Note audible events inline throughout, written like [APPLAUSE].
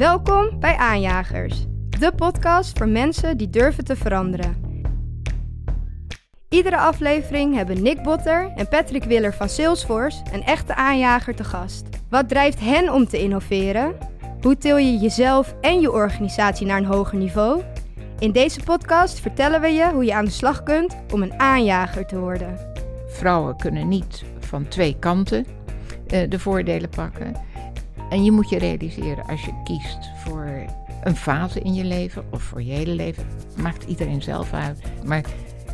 Welkom bij Aanjagers, de podcast voor mensen die durven te veranderen. Iedere aflevering hebben Nick Botter en Patrick Willer van Salesforce een echte aanjager te gast. Wat drijft hen om te innoveren? Hoe til je jezelf en je organisatie naar een hoger niveau? In deze podcast vertellen we je hoe je aan de slag kunt om een aanjager te worden. Vrouwen kunnen niet van twee kanten uh, de voordelen pakken. En je moet je realiseren als je kiest voor een fase in je leven of voor je hele leven, maakt iedereen zelf uit. Maar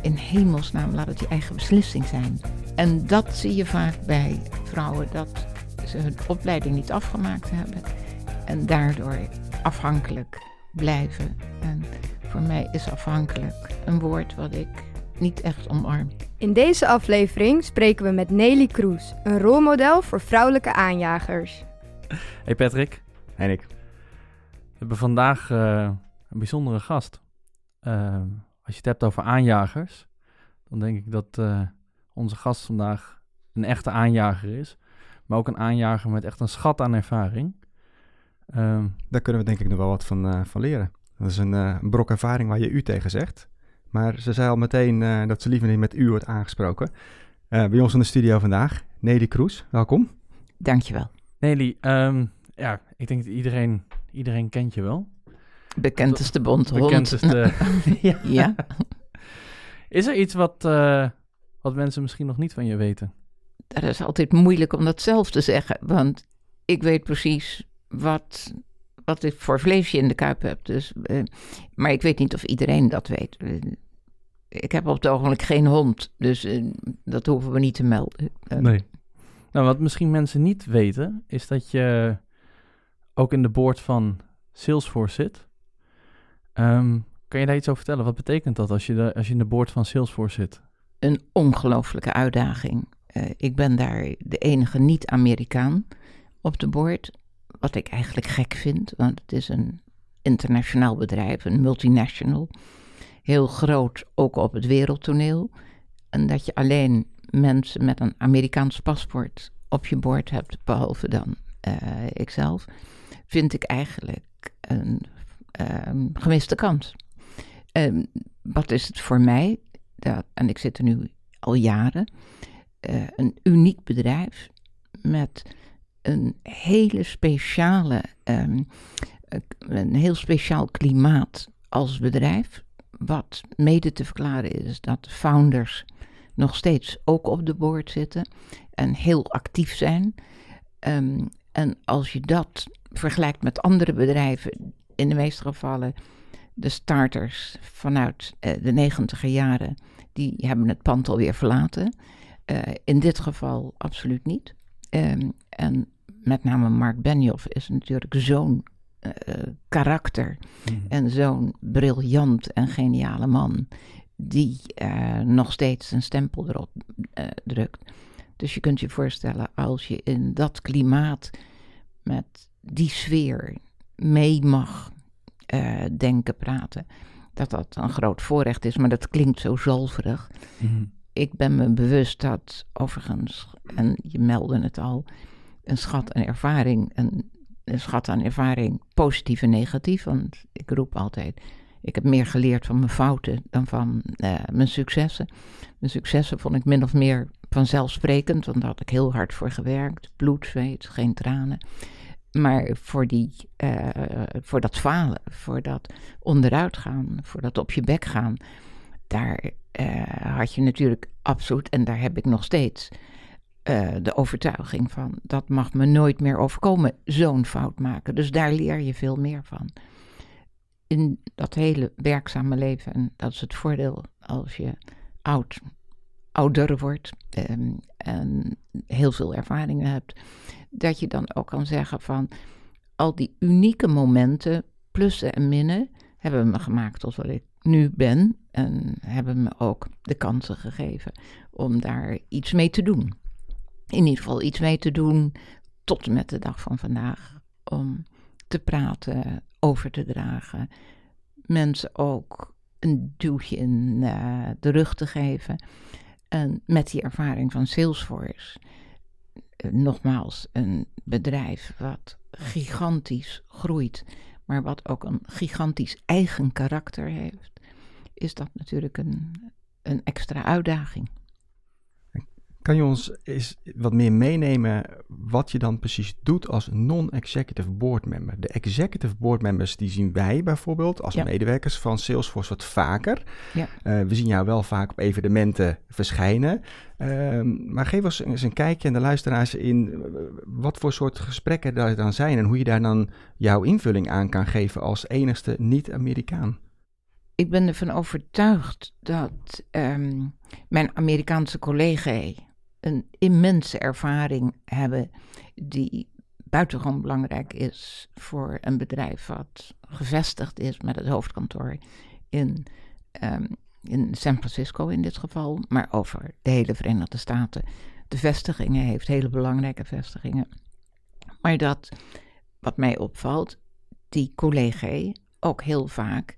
in hemelsnaam laat het je eigen beslissing zijn. En dat zie je vaak bij vrouwen dat ze hun opleiding niet afgemaakt hebben en daardoor afhankelijk blijven. En voor mij is afhankelijk een woord wat ik niet echt omarm. In deze aflevering spreken we met Nelly Kroes, een rolmodel voor vrouwelijke aanjagers. [LAUGHS] Hey Patrick. Hey Nick. We hebben vandaag uh, een bijzondere gast. Uh, als je het hebt over aanjagers, dan denk ik dat uh, onze gast vandaag een echte aanjager is. Maar ook een aanjager met echt een schat aan ervaring. Um, Daar kunnen we denk ik nog wel wat van, van leren. Dat is een, brok ervaring waar je u tegen zegt. Maar ze zei al meteen dat ze liever niet met u wordt aangesproken. bij ons in de studio vandaag, Nelly Kroes. Welkom. Dankjewel. Nelly, um, ja, ik denk dat iedereen, iedereen kent je wel. Bekend is de bonte hond. Bekend is de... [LAUGHS] ja. [LAUGHS] ja. Is er iets wat, uh, wat mensen misschien nog niet van je weten? Dat is altijd moeilijk om dat zelf te zeggen, want ik weet precies wat, wat ik voor vleesje in de kuip heb. Dus, uh, maar ik weet niet of iedereen dat weet. Uh, ik heb op het ogenblik geen hond, dus dat hoeven we niet te melden. nee. Nou, wat misschien mensen niet weten, is dat je ook in de board van Salesforce zit. Um, kan je daar iets over vertellen? Wat betekent dat als je, als je in de board van Salesforce zit? Een ongelofelijke uitdaging. Uh, ik ben daar de enige niet-Amerikaan op de board. Wat ik eigenlijk gek vind, want het is een internationaal bedrijf, een multinational. Heel groot, ook op het wereldtoneel. En dat je alleen mensen met een Amerikaans paspoort op je boord hebt, behalve dan uh, ikzelf, vind ik eigenlijk een um, gemiste kans. Um, wat is het voor mij, dat, en ik zit er nu al jaren, uh, een uniek bedrijf met een hele speciale, um, een heel speciaal klimaat als bedrijf. Wat mede te verklaren is dat de founders nog steeds ook op de board zitten en heel actief zijn. Um, en als je dat vergelijkt met andere bedrijven, in de meeste gevallen de starters vanuit uh, de negentiger jaren, die hebben het pand alweer verlaten. Uh, in dit geval absoluut niet. Um, en met name Mark Benioff is natuurlijk zo'n uh, karakter mm. en zo'n briljant en geniale man die uh, nog steeds een stempel erop uh, drukt. Dus je kunt je voorstellen, als je in dat klimaat met die sfeer mee mag uh, denken, praten, dat dat een groot voorrecht is. Maar dat klinkt zo zalverig. Mm. Ik ben me bewust dat, overigens, en je meldde het al, een schat aan ervaring, een, een schat aan ervaring, positief en negatief. Want ik roep altijd ik heb meer geleerd van mijn fouten dan van uh, mijn successen. Mijn successen vond ik min of meer vanzelfsprekend, want daar had ik heel hard voor gewerkt. Bloed, zweet, geen tranen. Maar voor, die, uh, voor dat falen, voor dat onderuit gaan, voor dat op je bek gaan, daar uh, had je natuurlijk absoluut, en daar heb ik nog steeds, de overtuiging van dat mag me nooit meer overkomen, zo'n fout maken. Dus daar leer je veel meer van in dat hele werkzame leven, en dat is het voordeel als je oud, ouder wordt um, en heel veel ervaringen hebt, dat je dan ook kan zeggen van al die unieke momenten, plussen en minnen, hebben me gemaakt tot wat ik nu ben en hebben me ook de kansen gegeven om daar iets mee te doen. In ieder geval iets mee te doen tot en met de dag van vandaag. Om te praten, over te dragen. Mensen ook een duwtje in uh, de rug te geven. En met die ervaring van Salesforce, uh, nogmaals, een bedrijf wat gigantisch groeit, maar wat ook een gigantisch eigen karakter heeft, is dat natuurlijk een, een extra uitdaging. Kan je ons eens wat meer meenemen wat je dan precies doet als non-executive board member? De executive board members die zien wij bijvoorbeeld als medewerkers van Salesforce wat vaker. Ja. Uh, we zien jou wel vaak op evenementen verschijnen. Uh, maar geef ons eens een kijkje en de luisteraars in uh, wat voor soort gesprekken daar dan zijn en hoe je daar dan jouw invulling aan kan geven als enigste niet-Amerikaan ik ben ervan overtuigd dat um, mijn Amerikaanse collega's een immense ervaring hebben die buitengewoon belangrijk is voor een bedrijf wat gevestigd is met het hoofdkantoor in, um, in San Francisco in dit geval, maar over de hele Verenigde Staten. De vestigingen heeft hele belangrijke vestigingen. Maar dat, wat mij opvalt, die collega's ook heel vaak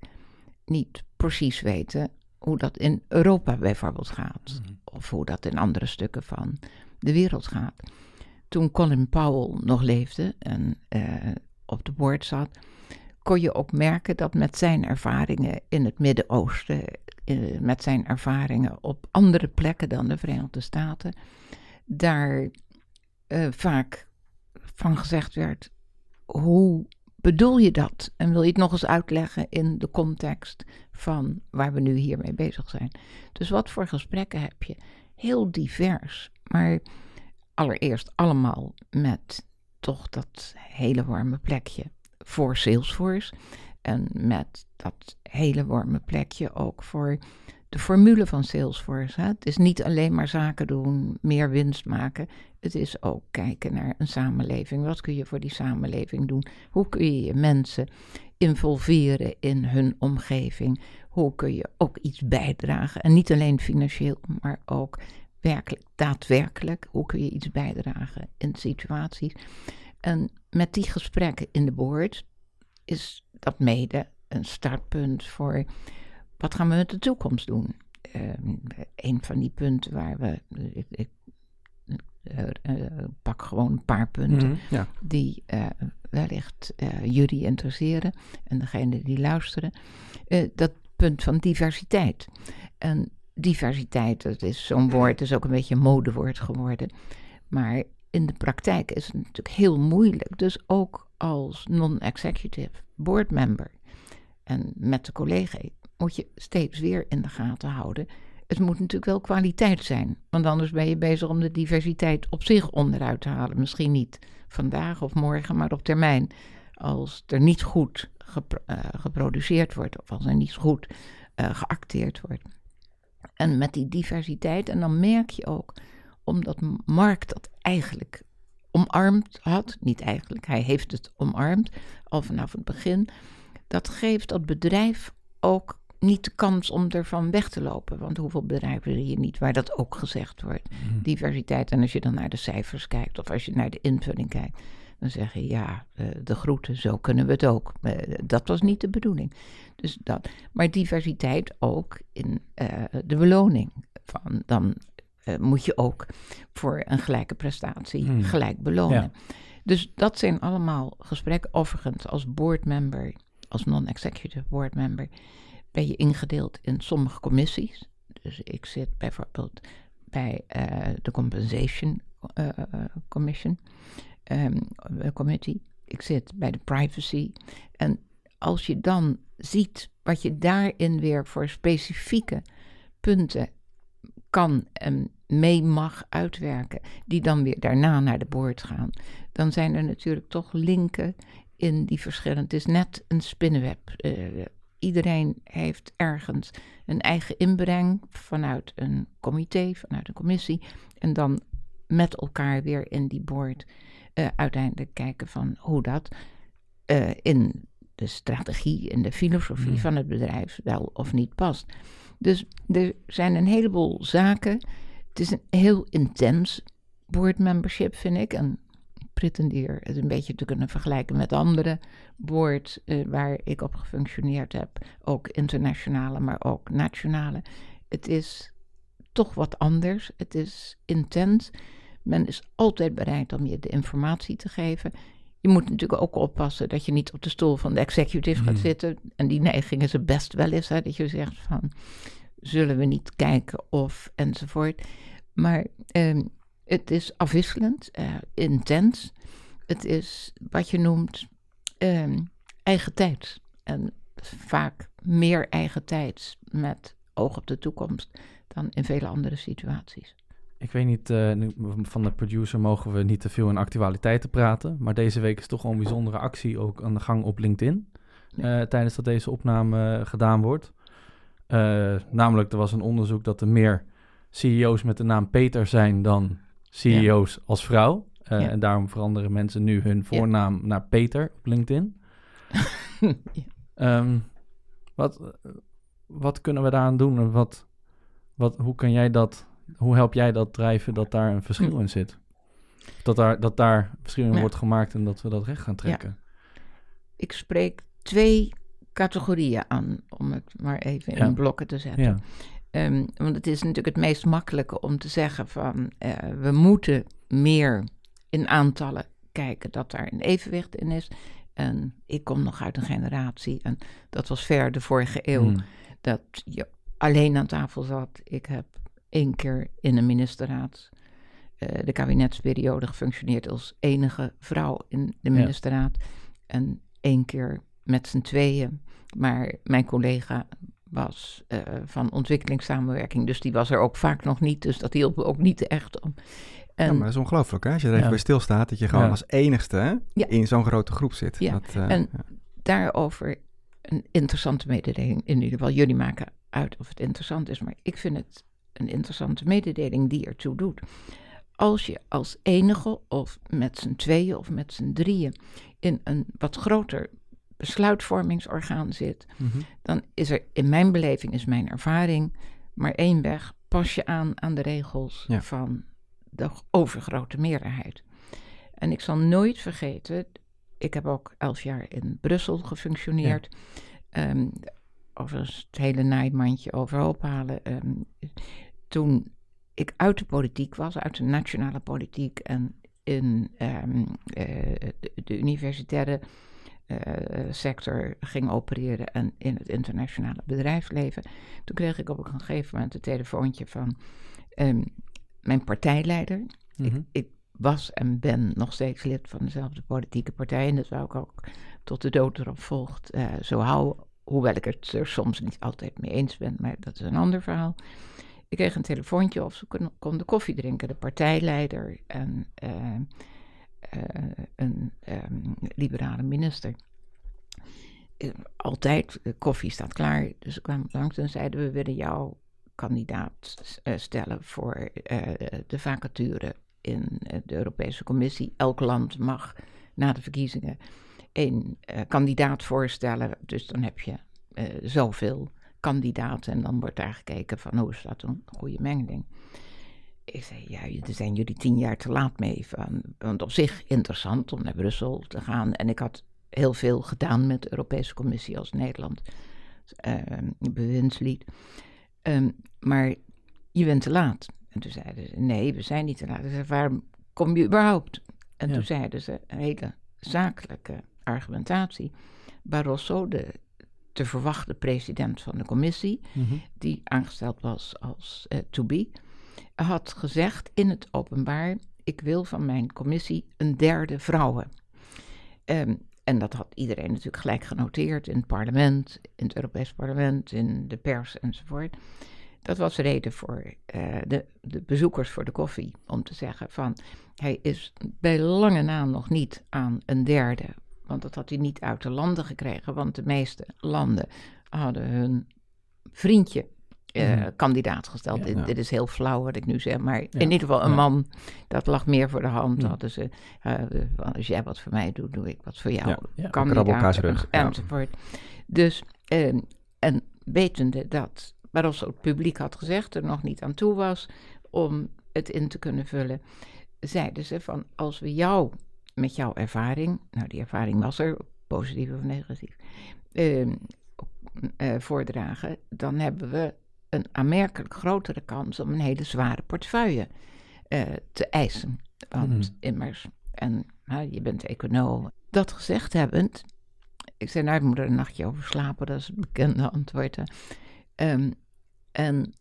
niet precies weten hoe dat in Europa bijvoorbeeld gaat. Mhm. Of hoe dat in andere stukken van de wereld gaat. Toen Colin Powell nog leefde en uh, op de boord zat, kon je ook merken dat met zijn ervaringen in het Midden-Oosten, uh, met zijn ervaringen op andere plekken dan de Verenigde Staten, daar uh, vaak van gezegd werd: hoe bedoel je dat? En wil je het nog eens uitleggen in de context van waar we nu hiermee bezig zijn? Dus wat voor gesprekken heb je? Heel divers, maar allereerst allemaal met toch dat hele warme plekje voor Salesforce. En met dat hele warme plekje ook voor de formule van Salesforce. Het is niet alleen maar zaken doen, meer winst maken. Het is ook kijken naar een samenleving. Wat kun je voor die samenleving doen? Hoe kun je je mensen involveren in hun omgeving? Hoe kun je ook iets bijdragen? En niet alleen financieel, maar ook werkelijk, daadwerkelijk. Hoe kun je iets bijdragen in situaties? En met die gesprekken in de board is dat mede een startpunt voor wat gaan we met de toekomst doen? Uh, een van die punten waar we. Ik, ik uh, pak gewoon een paar punten mhm, die uh, wellicht jullie interesseren en degene die luisteren. dat punt van diversiteit. En diversiteit, dat is zo'n woord, is ook een beetje een modewoord geworden. Maar in de praktijk is het natuurlijk heel moeilijk. Dus ook als non-executive board member en met de collega's moet je steeds weer in de gaten houden. Het moet natuurlijk wel kwaliteit zijn, want anders ben je bezig om de diversiteit op zich onderuit te halen. Misschien niet vandaag of morgen, maar op termijn. Als er niet goed eh, geproduceerd wordt of als er niet goed uh, geacteerd wordt. En met die diversiteit, en dan merk je ook, omdat Mark dat eigenlijk omarmd had, niet eigenlijk, hij heeft het omarmd al vanaf het begin, dat geeft dat bedrijf ook niet de kans om ervan weg te lopen. Want hoeveel bedrijven zie je niet waar dat ook gezegd wordt? Mhm. Diversiteit. En als je dan naar de cijfers kijkt of als je naar de invulling kijkt, dan zeg je ja, eh, de groeten, zo kunnen we het ook. Eh, dat was niet de bedoeling. Dus dat. Maar diversiteit ook in eh, de beloning. Van, dan moet je ook voor een gelijke prestatie mhm. gelijk belonen. Dus dat zijn allemaal gesprekken. Overigens, als boardmember, als non-executive boardmember ben je ingedeeld in sommige commissies. Dus ik zit bijvoorbeeld bij uh, de Compensation uh, Commission um, Committee. Ik zit bij de Privacy. En als je dan ziet wat je daarin weer voor specifieke punten kan en mee mag uitwerken, die dan weer daarna naar de boord gaan, dan zijn er natuurlijk toch linken in die verschillen. Het is net een spinnenweb. Uh, Iedereen heeft ergens een eigen inbreng vanuit een comité, vanuit een commissie. En dan met elkaar weer in die board uh, uiteindelijk kijken van hoe dat uh, in de strategie en de filosofie hmm. van het bedrijf wel of niet past. Dus er zijn een heleboel zaken. Het is een heel intens board membership, vind ik. En pretendeer het een beetje te kunnen vergelijken met andere boards uh, waar ik op gefunctioneerd heb. Ook internationale, maar ook nationale. Het is toch wat anders. Het is intens. Men is altijd bereid om je de informatie te geven. je moet natuurlijk ook oppassen dat je niet op de stoel van de executive gaat Mhm. zitten. En die neiging is er best wel eens, hè, dat je zegt van, zullen we niet kijken of enzovoort. Maar ehm, het is afwisselend, eh, intens. Het is wat je noemt ehm, eigen tijd. En vaak meer eigen tijd met oog op de toekomst dan in vele andere situaties. Ik weet niet, eh, nu, van de producer mogen we niet te veel in actualiteiten praten. Maar deze week is toch wel een bijzondere actie ook aan de gang op LinkedIn. Ja. eh, tijdens dat deze opname gedaan wordt. Namelijk, er was een onderzoek dat er meer CEO's met de naam Peter zijn dan CEO's als vrouw. Eh, Ja. En daarom veranderen mensen nu hun voornaam naar Peter op LinkedIn. [LAUGHS] Ehm, wat, wat kunnen we daaraan doen? En wat, wat, hoe, kan jij dat, hoe help jij dat drijven dat daar een verschil Hm. in zit? Dat daar, dat daar verschil in wordt gemaakt en dat we dat recht gaan trekken. Ik spreek twee categorieën aan, om het maar even in blokken te zetten. Ehm, want het is natuurlijk het meest makkelijke om te zeggen van eh, we moeten meer in aantallen kijken dat daar een evenwicht in is. En ik kom nog uit een generatie, en dat was ver de vorige eeuw, Hmm. dat je alleen aan tafel zat. Ik heb één keer in een ministerraad eh, de kabinetsperiode gefunctioneerd als enige vrouw in de Ja. ministerraad. En één keer met z'n tweeën. Maar mijn collega was eh, van ontwikkelingssamenwerking, dus die was er ook vaak nog niet. Dus dat hielp me ook niet echt om. En, ja, maar dat is ongelooflijk, hè? Als je er even Ja. bij stilstaat, dat je gewoon Ja. als enigste hè, Ja. in zo'n grote groep zit. Ja, Dat, eh, en- ja. daarover een interessante mededeling. In ieder geval, jullie maken uit of het interessant is, maar ik vind het een interessante mededeling die ertoe doet. Als je als enige of met z'n tweeën of met z'n drieën in een wat groter besluitvormingsorgaan zit, Mhm. dan is er in mijn beleving, is mijn ervaring, maar één weg. Pas je aan aan de regels Ja. van de overgrote meerderheid. En ik zal nooit vergeten, ik heb ook elf jaar in Brussel gefunctioneerd. Ehm, overigens het hele naaimandje overhoop halen. Ehm, toen ik uit de politiek was, uit de nationale politiek en in ehm, eh, de, de universitaire sector ging opereren en in het internationale bedrijfsleven. Toen kreeg ik op een gegeven moment een telefoontje van ehm, mijn partijleider. Mhm. Ik was en ben nog steeds lid van dezelfde politieke partij en dat zou ik ook tot de dood erop volgt eh, zo houden. Hoewel ik het er soms niet altijd mee eens ben, maar dat is een ander verhaal. Ik kreeg een telefoontje of ze kon- konden koffie drinken. De partijleider en eh, eh, een ehm, liberale minister. Eh, altijd, koffie staat klaar. Dus ze kwamen langs en zeiden: We willen jou kandidaat eh, stellen voor eh, de vacature in eh, de Europese Commissie. Elk land mag na de verkiezingen eh, kandidaat voorstellen. Dus dan heb je eh, zoveel kandidaten en dan wordt daar gekeken van hoe is dat een goede mengeling. Ik zei, ja, daar zijn jullie tien jaar te laat mee. Van, want op zich interessant om naar Brussel te gaan. En ik had heel veel gedaan met de Europese Commissie als Nederland ehm, bewindslied. Ehm, maar je bent te laat. En toen zeiden ze, nee, we zijn niet te laat. Ik zei, waarom kom je überhaupt? En Ja. toen zeiden ze, een hele zakelijke argumentatie. Barroso, de te verwachte president van de commissie, Mhm. die aangesteld was als eh, to be, had gezegd in het openbaar: Ik wil van mijn commissie een derde vrouwen. Ehm, en dat had iedereen natuurlijk gelijk genoteerd in het parlement, in het Europees parlement, in de pers enzovoort. Dat was de reden voor eh, de, de bezoekers voor de koffie om te zeggen van hij is bij lange na nog niet aan een derde. Want dat had hij niet uit de landen gekregen, want de meeste landen hadden hun vriendje eh, Mhm. kandidaat gesteld. Ja, dit, ja. dit is heel flauw wat ik nu zeg, maar Ja, in ieder geval een man, dat lag meer voor de hand. Ja. Hadden ze, eh, als jij wat voor mij doet, doe ik wat voor jou. Kandidaat rug, enzovoort. Dus, eh, en wetende dat Barroso het publiek had gezegd, er nog niet aan toe was om het in te kunnen vullen, zeiden ze van als we jou met jouw ervaring, nou die ervaring was er, positief of negatief, eh, eh, voordragen, dan hebben we een aanmerkelijk grotere kans om een hele zware portefeuille eh, te eisen. Want Mhm. immers, En nou, je bent econoom. Dat gezegd hebbend, ik zei, nou, ik moet er een nachtje over slapen, dat is het bekende antwoord. Um, en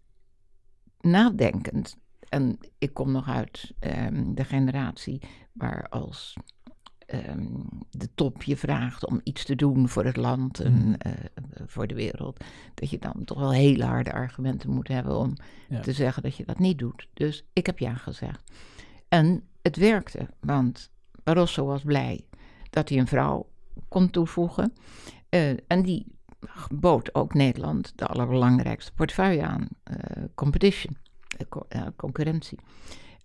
nadenkend, en ik kom nog uit um, de generatie waar als um, de top je vraagt om iets te doen voor het land en uh, voor de wereld, dat je dan toch wel hele harde argumenten moet hebben om ja. te zeggen dat je dat niet doet. Dus ik heb ja gezegd. En het werkte, want Barroso was blij dat hij een vrouw kon toevoegen. Uh, en die bood ook Nederland de allerbelangrijkste portefeuille aan, uh, competition, uh, concurrentie.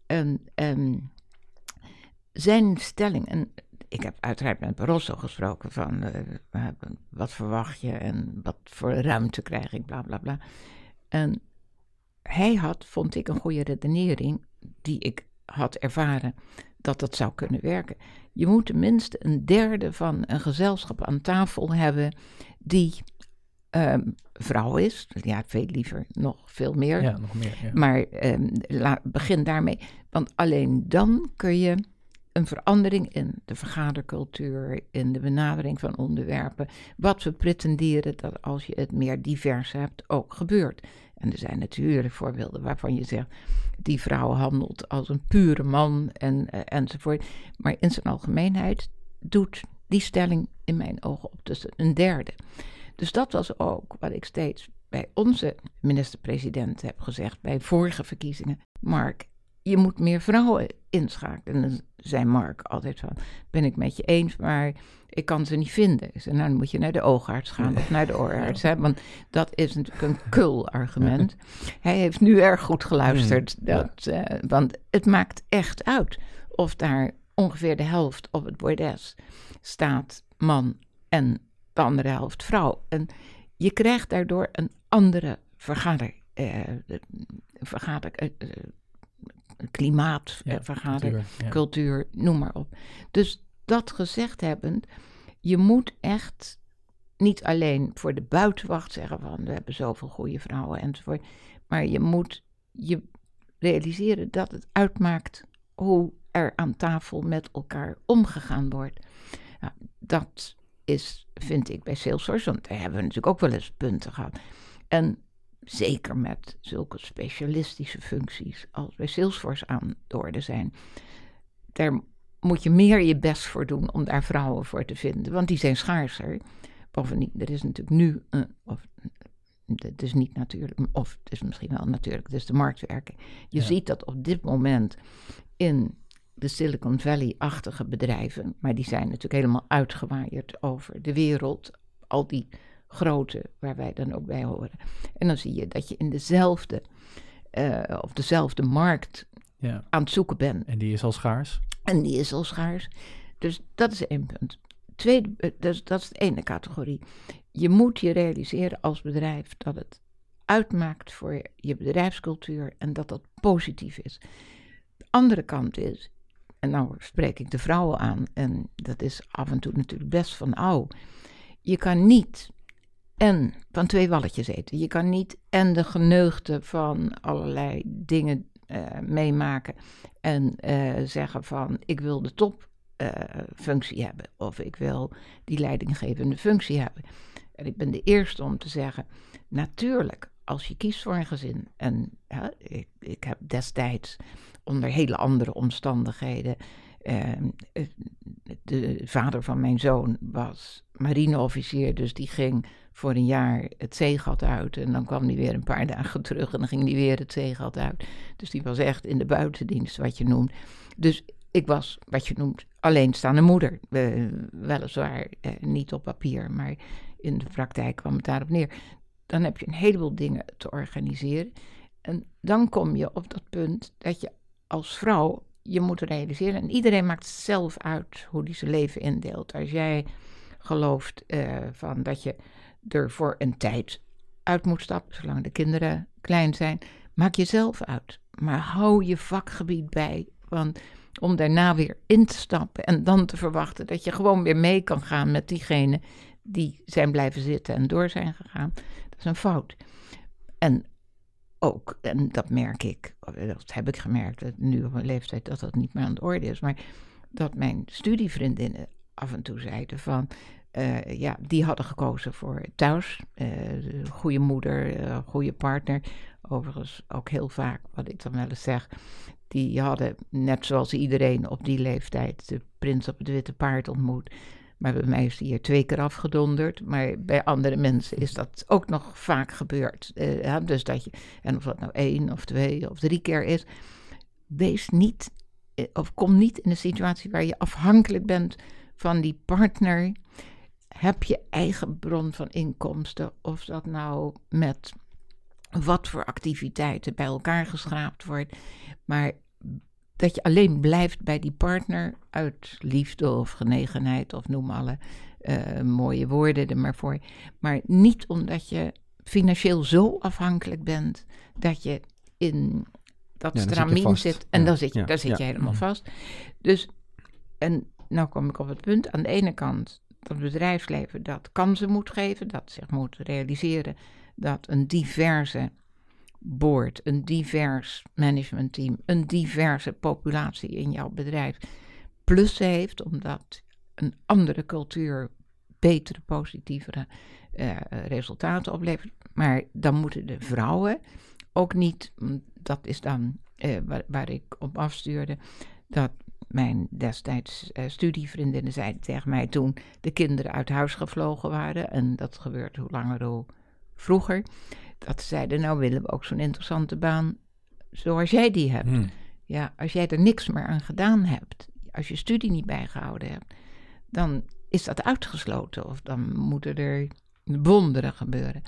En um, zijn stelling, en ik heb uiteraard met Barroso gesproken van uh, wat verwacht je en wat voor ruimte krijg ik, bla bla bla. En hij had, vond ik, een goede redenering die ik had ervaren dat dat zou kunnen werken. Je moet tenminste een derde van een gezelschap aan tafel hebben die um, vrouw is. Ja, veel liever nog veel meer. Ja, nog meer. Ja. Maar um, la, begin daarmee. Want alleen dan kun je een verandering in de vergadercultuur, in de benadering van onderwerpen, wat we pretenderen dat als je het meer divers hebt, ook gebeurt. En er zijn natuurlijk voorbeelden waarvan je zegt, die vrouw handelt als een pure man en, uh, enzovoort. Maar in zijn algemeenheid doet die stelling in mijn ogen op tussen een derde. Dus dat was ook wat ik steeds bij onze minister-president heb gezegd bij vorige verkiezingen. Mark, je moet meer vrouwen inschakelen. En dan zei Mark altijd van, ben ik met je eens, maar ik kan ze niet vinden. Zei, nou dan moet je naar de oogarts gaan of naar de oorarts. Hè? Want dat is natuurlijk een kul argument. Hij heeft nu erg goed geluisterd. Mm, dat, uh, want het maakt echt uit of daar ongeveer de helft op het bordes staat man en de andere helft vrouw. En je krijgt daardoor een andere vergader, eh, vergader eh, klimaat, ja, cultuur, ja. cultuur, noem maar op. Dus dat gezegd hebbend, je moet echt niet alleen voor de buitenwacht zeggen van we hebben zoveel goede vrouwen enzovoort, maar je moet je realiseren dat het uitmaakt hoe er aan tafel met elkaar omgegaan wordt. Nou, dat is, vind ik, bij Salesforce, want daar hebben we natuurlijk ook wel eens punten gehad. En zeker met zulke specialistische functies als bij Salesforce aan de orde zijn, daar moet je meer je best voor doen om daar vrouwen voor te vinden, want die zijn schaarser. Bovendien, er is natuurlijk nu, een, of het is niet natuurlijk, of het is misschien wel natuurlijk, het is de marktwerking. Je ja. ziet dat op dit moment in de Silicon Valley-achtige bedrijven, maar die zijn natuurlijk helemaal uitgewaaid over de wereld. Al die grote waar wij dan ook bij horen. En dan zie je dat je in dezelfde, uh, of dezelfde markt ja. aan het zoeken bent. En die is al schaars? En die is al schaars. Dus dat is één punt. Tweede, eh, dus dat is de ene categorie. Je moet je realiseren als bedrijf dat het uitmaakt voor je bedrijfscultuur en dat dat positief is. De andere kant is, en nou spreek ik de vrouwen aan, en dat is af en toe natuurlijk best van oud. Je kan niet en van twee walletjes eten. Je kan niet en de geneugde van allerlei dingen uh, meemaken en uh, zeggen van ik wil de topfunctie uh, hebben of ik wil die leidinggevende functie hebben. En ik ben de eerste om te zeggen, natuurlijk, als je kiest voor een gezin, en ik, ik heb destijds onder hele andere omstandigheden. Ehm, eh, de vader van mijn zoon was marineofficier, dus die ging voor een jaar het zeegat uit. En dan kwam hij weer een paar [LAUGHS] dagen terug en dan ging hij weer het zeegat uit. Dus die was echt in de buitendienst, wat je noemt. Dus ik was, wat je noemt, alleenstaande moeder. Weliswaar uh, niet op papier, maar in de praktijk kwam het daarop neer. Dan heb je een heleboel dingen te organiseren. En dan kom je op dat punt dat je als vrouw je moet realiseren, en iedereen maakt zelf uit hoe die zijn leven indeelt. Als jij gelooft uh, van dat je er voor een tijd uit moet stappen, zolang de kinderen klein zijn, maak jezelf uit. Maar hou je vakgebied bij, want om daarna weer in te stappen en dan te verwachten dat je gewoon weer mee kan gaan met diegenen die zijn blijven zitten en door zijn gegaan, dat is een fout. En ook, en dat merk ik, dat heb ik gemerkt nu op mijn leeftijd, dat dat niet meer aan de orde is. Maar dat mijn studievriendinnen af en toe zeiden van, uh, ja, die hadden gekozen voor thuis. Uh, goede moeder, uh, goede partner. Overigens ook heel vaak, wat ik dan wel eens zeg, die hadden, net zoals iedereen op die leeftijd, de prins op het witte paard ontmoet. Maar bij mij is die hier twee keer afgedonderd. Maar bij andere mensen is dat ook nog vaak gebeurd. Dus dat je, en of dat nou één of twee of drie keer is, wees niet, of kom niet in een situatie waar je afhankelijk bent van die partner heb je eigen bron van inkomsten, of dat nou met wat voor activiteiten bij elkaar geschraapt wordt, maar dat je alleen blijft bij die partner uit liefde of genegenheid of noem alle uh, mooie woorden er maar voor, maar niet omdat je financieel zo afhankelijk bent dat je in dat ja, stramien zit en ja, dan zit je, ja, daar zit je helemaal mhm. vast. Dus, en nou kom ik op het punt, aan de ene kant dat bedrijfsleven dat kansen moet geven, dat zich moet realiseren dat een diverse board, een divers managementteam, een diverse populatie in jouw bedrijf plussen heeft, omdat een andere cultuur betere, positievere uh, resultaten oplevert. Maar dan moeten de vrouwen ook niet, dat is dan waar, waar, ik op afstuurde, dat mijn destijds uh, studievriendinnen zeiden tegen mij toen de kinderen uit huis gevlogen waren. En dat gebeurt hoe langer hoe vroeger. Dat ze zeiden, nou willen we ook zo'n interessante baan zoals jij die hebt. Hmm. Ja, als jij er niks meer aan gedaan hebt, als je studie niet bijgehouden hebt, dan is dat uitgesloten. Of dan moeten er wonderen gebeuren.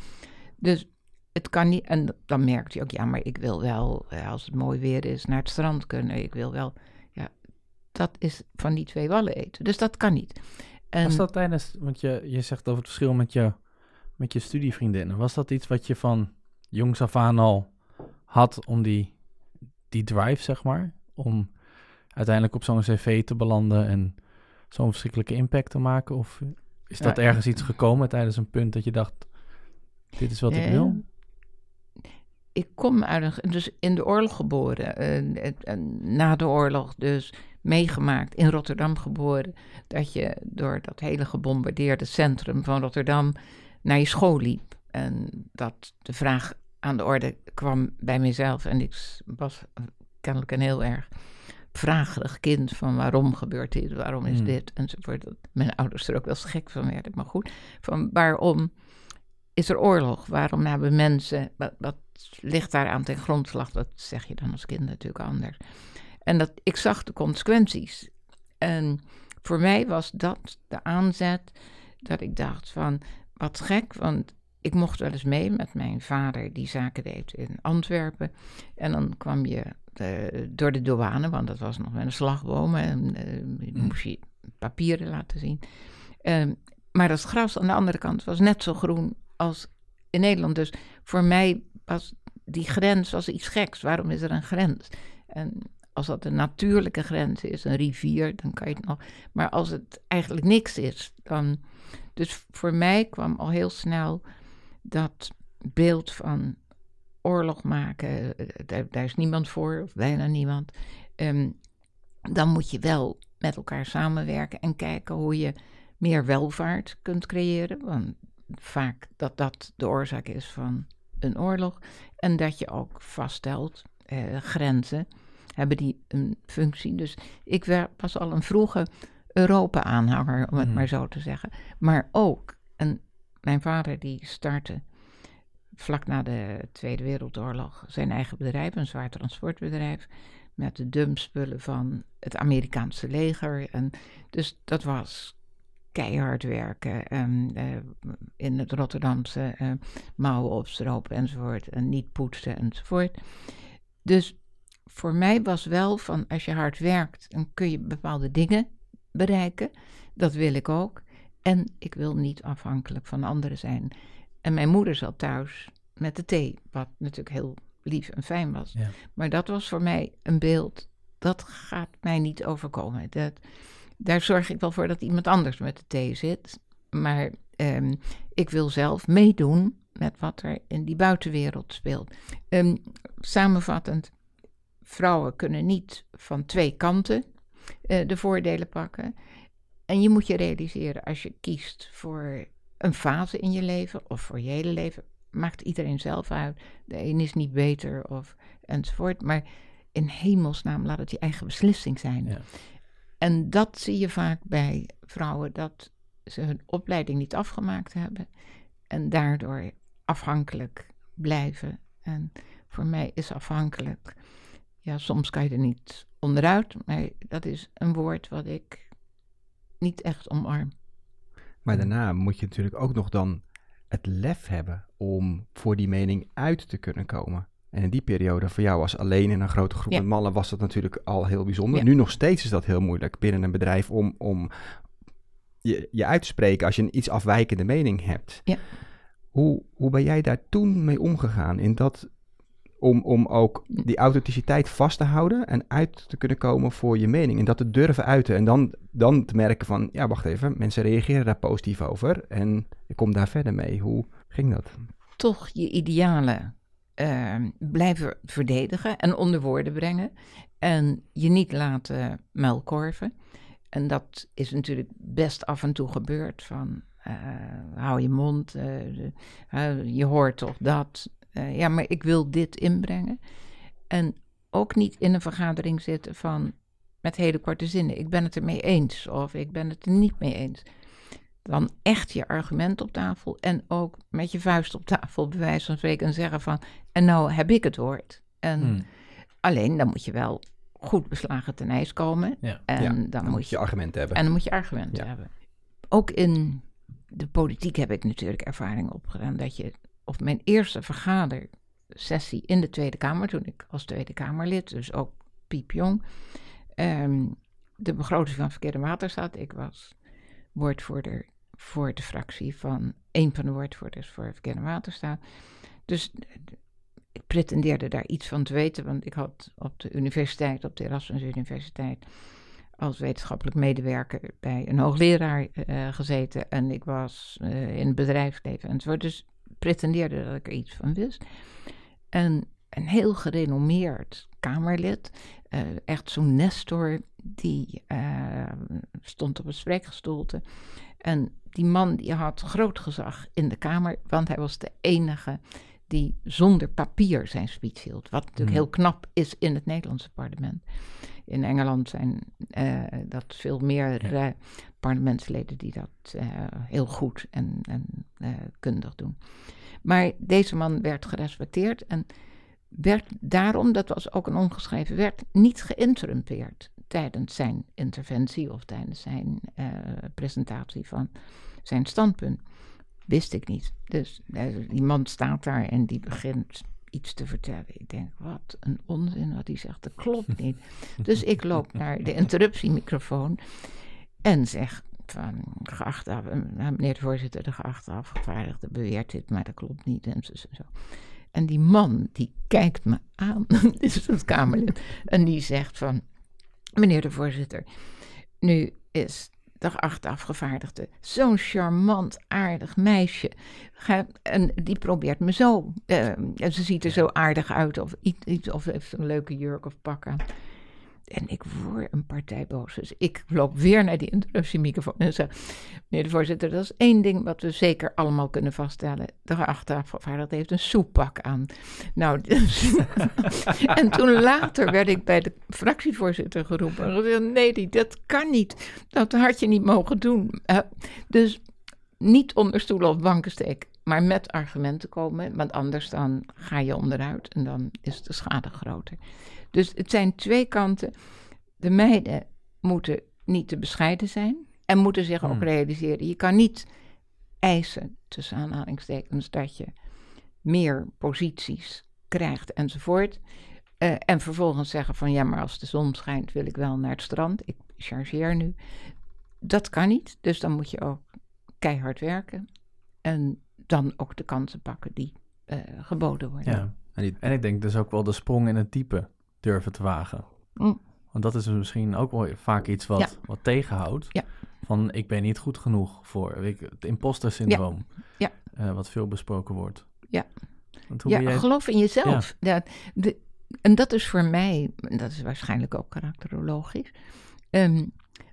Dus het kan niet. En dan merkt je ook, ja, maar ik wil wel, eh, als het mooi weer is, naar het strand kunnen. Ik wil wel dat is van die twee wallen eten. Dus dat kan niet. En, was dat tijdens, want je, je zegt over het verschil met je, met je studievriendinnen. Was dat iets wat je van jongs af aan al had om die, die drive, zeg maar? Om uiteindelijk op zo'n cv te belanden en zo'n verschrikkelijke impact te maken? Of is dat ergens iets gekomen tijdens een punt dat je dacht, dit is wat ik wil? Ik kom uit een, dus in de oorlog geboren, na de oorlog dus meegemaakt, in Rotterdam geboren, dat je door dat hele gebombardeerde centrum van Rotterdam naar je school liep. En dat de vraag aan de orde kwam bij mezelf. En ik was kennelijk een heel erg vragerig kind van waarom gebeurt dit, waarom is hmm. dit, enzovoort. Mijn ouders er ook wel gek van werden, maar goed. Van waarom is er oorlog? Waarom hebben mensen, wat, wat ligt daar aan ten grondslag? Dat zeg je dan als kind natuurlijk anders. En dat, ik zag de consequenties. En voor mij was dat de aanzet dat ik dacht van, wat gek, want ik mocht wel eens mee met mijn vader die zaken deed in Antwerpen. En dan kwam je eh, door de douane, want dat was nog met een slagboom en uh, moest je papieren laten zien. Uh, maar dat gras aan de andere kant was net zo groen als in Nederland. Dus voor mij was die grens was iets geks. Waarom is er een grens? En als dat een natuurlijke grens is, een rivier, dan kan je het nog. Maar als het eigenlijk niks is, dan. Dus voor mij kwam al heel snel dat beeld van oorlog maken. Eh, daar, is niemand voor, of bijna niemand. Ehm, dan moet je wel met elkaar samenwerken en kijken hoe je meer welvaart kunt creëren. Want vaak dat dat de oorzaak is van een oorlog. En dat je ook vaststelt eh, grenzen hebben die een functie. Dus ik was al een vroege Europa-aanhanger, om het mhm. maar zo te zeggen. Maar ook, en mijn vader die startte vlak na de Tweede Wereldoorlog zijn eigen bedrijf, een zwaar transportbedrijf, met de dumpspullen van het Amerikaanse leger. En dus dat was keihard werken en, uh, in het Rotterdamse uh, mouwen opstropen enzovoort en niet poetsen enzovoort. Dus voor mij was wel van als je hard werkt, dan kun je bepaalde dingen bereiken. Dat wil ik ook. En ik wil niet afhankelijk van anderen zijn. En mijn moeder zat thuis met de thee, wat natuurlijk heel lief en fijn was. Ja. Maar dat was voor mij een beeld, dat gaat mij niet overkomen. Dat, daar zorg ik wel voor dat iemand anders met de thee zit. Maar um, ik wil zelf meedoen met wat er in die buitenwereld speelt. Um, samenvattend, vrouwen kunnen niet van twee kanten. eh, de voordelen pakken. En je moet je realiseren, als je kiest voor een fase in je leven of voor je hele leven, maakt iedereen zelf uit. De een is niet beter of enzovoort. Maar in hemelsnaam laat het je eigen beslissing zijn. Ja. En dat zie je vaak bij vrouwen, dat ze hun opleiding niet afgemaakt hebben en daardoor afhankelijk blijven. En voor mij is afhankelijk, ja, soms kan je er niet onderuit, maar dat is een woord wat ik niet echt omarm. Maar daarna moet je natuurlijk ook nog dan het lef hebben om voor die mening uit te kunnen komen. En in die periode voor jou als alleen in een grote groep met mannen was dat natuurlijk al heel bijzonder. Nu nog steeds is dat heel moeilijk binnen een bedrijf om, om je, je uit te spreken als je een iets afwijkende mening hebt. Ja. Hoe, hoe ben jij daar toen mee omgegaan in dat, om, om ook die authenticiteit vast te houden en uit te kunnen komen voor je mening en dat te durven uiten en dan, dan te merken van, ja wacht even, mensen reageren daar positief over en ik kom daar verder mee. Hoe ging dat? Toch je idealen uh, blijven verdedigen en onder woorden brengen. En je niet laten muilkorven. En dat is natuurlijk best af en toe gebeurd. Van uh, hou je mond, uh, je hoort toch dat. ja, maar ik wil dit inbrengen. En ook niet in een vergadering zitten van met hele korte zinnen. Ik ben het ermee eens of ik ben het er niet mee eens dan echt je argument op tafel en ook met je vuist op tafel, bij wijze van spreken, en zeggen van, en nou heb ik het woord. En hmm. alleen dan moet je wel goed beslagen ten ijs komen. Ja. En dan, moet je argumenten hebben. En dan moet je argumenten hebben. Ook in de politiek heb ik natuurlijk ervaring opgedaan dat je, of mijn eerste vergadersessie in de Tweede Kamer, toen ik als Tweede Kamerlid, dus ook piepjong, um, de begroting van Verkeerde Waterstaat, ik was woordvoerder voor de fractie van een van de woordvoerders voor Verkeer en Waterstaat. Dus ik pretendeerde daar iets van te weten, want ik had op de universiteit, op de Erasmus Universiteit, als wetenschappelijk medewerker bij een hoogleraar uh, gezeten en ik was uh, in het bedrijfsleven enzovoort. Dus pretendeerde dat ik er iets van wist. En een heel gerenommeerd Kamerlid, echt zo'n Nestor, die stond op het spreekgestoelte. En die man die had groot gezag in de Kamer, want hij was de enige die zonder papier zijn speech hield. Wat natuurlijk hmm. heel knap is in het Nederlandse parlement. In Engeland zijn uh, dat veel meer uh, parlementsleden die dat uh, heel goed en, en kundig doen. Maar deze man werd gerespecteerd en werd daarom, dat was ook een ongeschreven wet, niet geïnterrumpeerd tijdens zijn interventie of tijdens zijn presentatie van zijn standpunt. Wist ik niet. Dus uh, die man staat daar en die begint iets te vertellen. Ik denk, wat een onzin wat hij zegt, dat klopt [LAUGHS] niet. dus ik loop naar de interruptiemicrofoon en zeg van, geachte, eh, meneer de voorzitter, de geachte afgevaardigde beweert dit, maar dat klopt niet en zo. zo. En die man, die kijkt me aan, [LAUGHS] dit is het Kamerlid, en die zegt van, meneer de voorzitter, nu is de geachte afgevaardigde. Zo'n charmant, aardig meisje. en die probeert me zo. Uh, ze ziet er zo aardig uit. Of, iets, of heeft een leuke jurk of pak aan. En ik word een partij boos. Dus ik loop weer naar die interruptiemicrofoon en zeg... Meneer de voorzitter, dat is één ding wat we zeker allemaal kunnen vaststellen. De geachte heeft een soeppak aan. Nou, [LAUGHS] en toen later werd ik bij de fractievoorzitter geroepen. En nee, dat kan niet. Dat had je niet mogen doen. Uh, dus niet onder stoelen of banken steken, maar met argumenten komen. Want anders dan ga je onderuit en dan is de schade groter. Dus het zijn twee kanten. De meiden moeten niet te bescheiden zijn en moeten zich ook hmm. realiseren. Je kan niet eisen, tussen aanhalingstekens, dat je meer posities krijgt enzovoort. Uh, en vervolgens zeggen van ja, maar als de zon schijnt wil ik wel naar het strand. Ik chargeer nu. Dat kan niet. Dus dan moet je ook keihard werken. En dan ook de kansen pakken die uh, geboden worden. Ja. En, ik denk dus ook wel de sprong in het diepe durven te wagen. Mm. Want dat is misschien ook wel vaak iets wat, wat tegenhoudt. Ja. Van ik ben niet goed genoeg voor weet het imposter syndroom. Ja. Uh, wat veel besproken wordt. Ja. ja, jij... geloof in jezelf. Ja. de, en dat is voor mij, dat is waarschijnlijk ook karakterologisch. Ehm,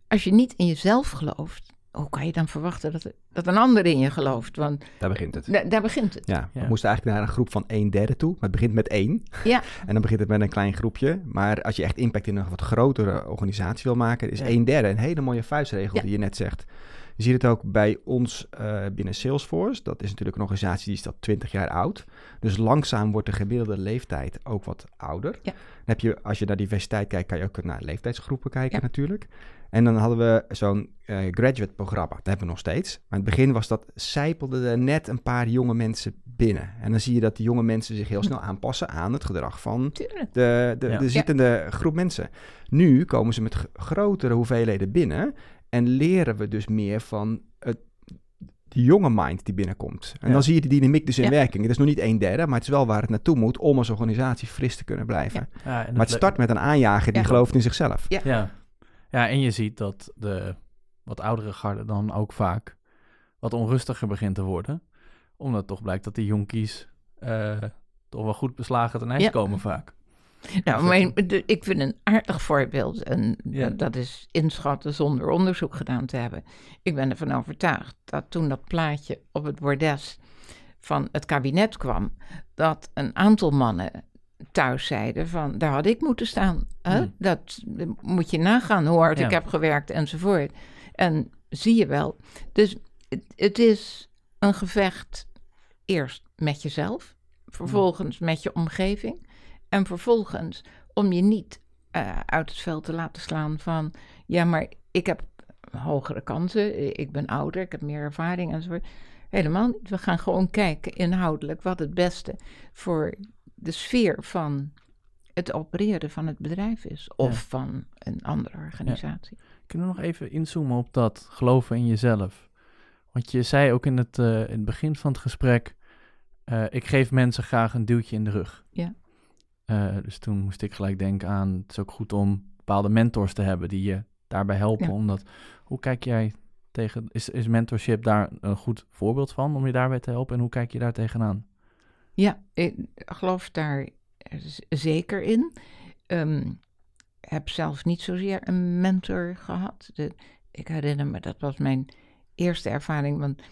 als je niet in jezelf gelooft, hoe kan je dan verwachten dat, dat een ander in je gelooft? Want daar begint het. daar begint het. Ja, we moesten eigenlijk naar een groep van een derde toe. Maar het begint met één. Ja. [LAUGHS] en dan begint het met een klein groepje. Maar als je echt impact in een wat grotere organisatie wil maken, is ja. een derde een hele mooie vuistregel die je net zegt. Je ziet het ook bij ons uh, binnen Salesforce. Dat is natuurlijk een organisatie die is dat 20 jaar oud. Dus langzaam wordt de gemiddelde leeftijd ook wat ouder. Ja. Dan heb je, als je naar diversiteit kijkt, kan je ook naar leeftijdsgroepen kijken ja. natuurlijk. En dan hadden we zo'n uh, graduate programma. Dat hebben we nog steeds. Maar in het begin was dat, zijpelde er net een paar jonge mensen binnen. En dan zie je dat die jonge mensen zich heel snel aanpassen aan het gedrag van de, de, de, de zittende groep mensen. Nu komen ze met grotere hoeveelheden binnen. En leren we dus meer van het, die jonge mind die binnenkomt. En dan zie je de dynamiek dus in werking. Het is nog niet een derde, maar het is wel waar het naartoe moet om als organisatie fris te kunnen blijven. maar het start met een aanjager die gelooft in zichzelf. Ja. Ja. en je ziet dat de wat oudere garde dan ook vaak wat onrustiger begint te worden. Omdat toch blijkt dat die jonkies uh, toch wel goed beslagen ten ijs komen vaak. Nou, mijn, ik vind een aardig voorbeeld, en dat is inschatten zonder onderzoek gedaan te hebben. Ik ben ervan overtuigd dat toen dat plaatje op het bordes van het kabinet kwam, dat een aantal mannen thuis zeiden van, daar had ik moeten staan. Hè? Hmm. Dat moet je nagaan hoe hard ik heb gewerkt enzovoort. En zie je wel. Dus het, het is een gevecht eerst met jezelf, vervolgens met je omgeving. En vervolgens om je niet uh, uit het veld te laten slaan van, ja, maar ik heb hogere kansen, ik ben ouder, ik heb meer ervaring enzovoort. Helemaal niet. We gaan gewoon kijken inhoudelijk wat het beste voor de sfeer van het opereren van het bedrijf is. Of van een andere organisatie. Ja. Kunnen we nog even inzoomen op dat geloven in jezelf? Want je zei ook in het, uh, in het begin van het gesprek: uh, ik geef mensen graag een duwtje in de rug. Ja. Uh, dus toen moest ik gelijk denken aan: het is ook goed om bepaalde mentors te hebben die je daarbij helpen. Ja. Omdat, hoe kijk jij tegen, is, is mentorship daar een goed voorbeeld van om je daarbij te helpen? En hoe kijk je daar tegenaan? Ja, ik geloof daar zeker in. Um, heb zelf niet zozeer een mentor gehad. De, ik herinner me, dat was mijn eerste ervaring, want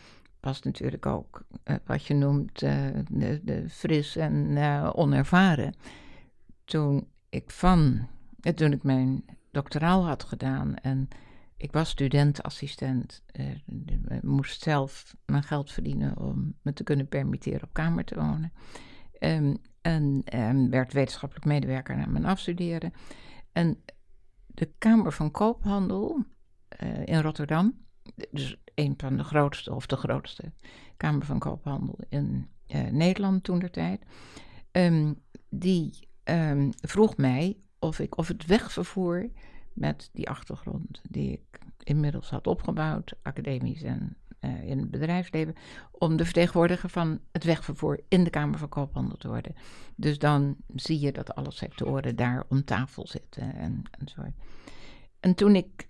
past natuurlijk ook uh, wat je noemt uh, de, fris en uh, onervaren. Toen ik van, toen ik mijn doctoraal had gedaan en ik was studentassistent, moest zelf mijn geld verdienen om me te kunnen permitteren op kamer te wonen. Um, en um, werd wetenschappelijk medewerker na mijn afstuderen. En de Kamer van Koophandel in Rotterdam, dus een van de grootste of de grootste Kamer van Koophandel in uh, Nederland toen der tijd, um, die um, vroeg mij of ik of het wegvervoer met die achtergrond die ik inmiddels had opgebouwd, academisch en uh, in het bedrijfsleven, om de vertegenwoordiger van het wegvervoer in de Kamer van Koophandel te worden. Dus dan zie je dat alle sectoren daar om tafel zitten en, en zo. En toen ik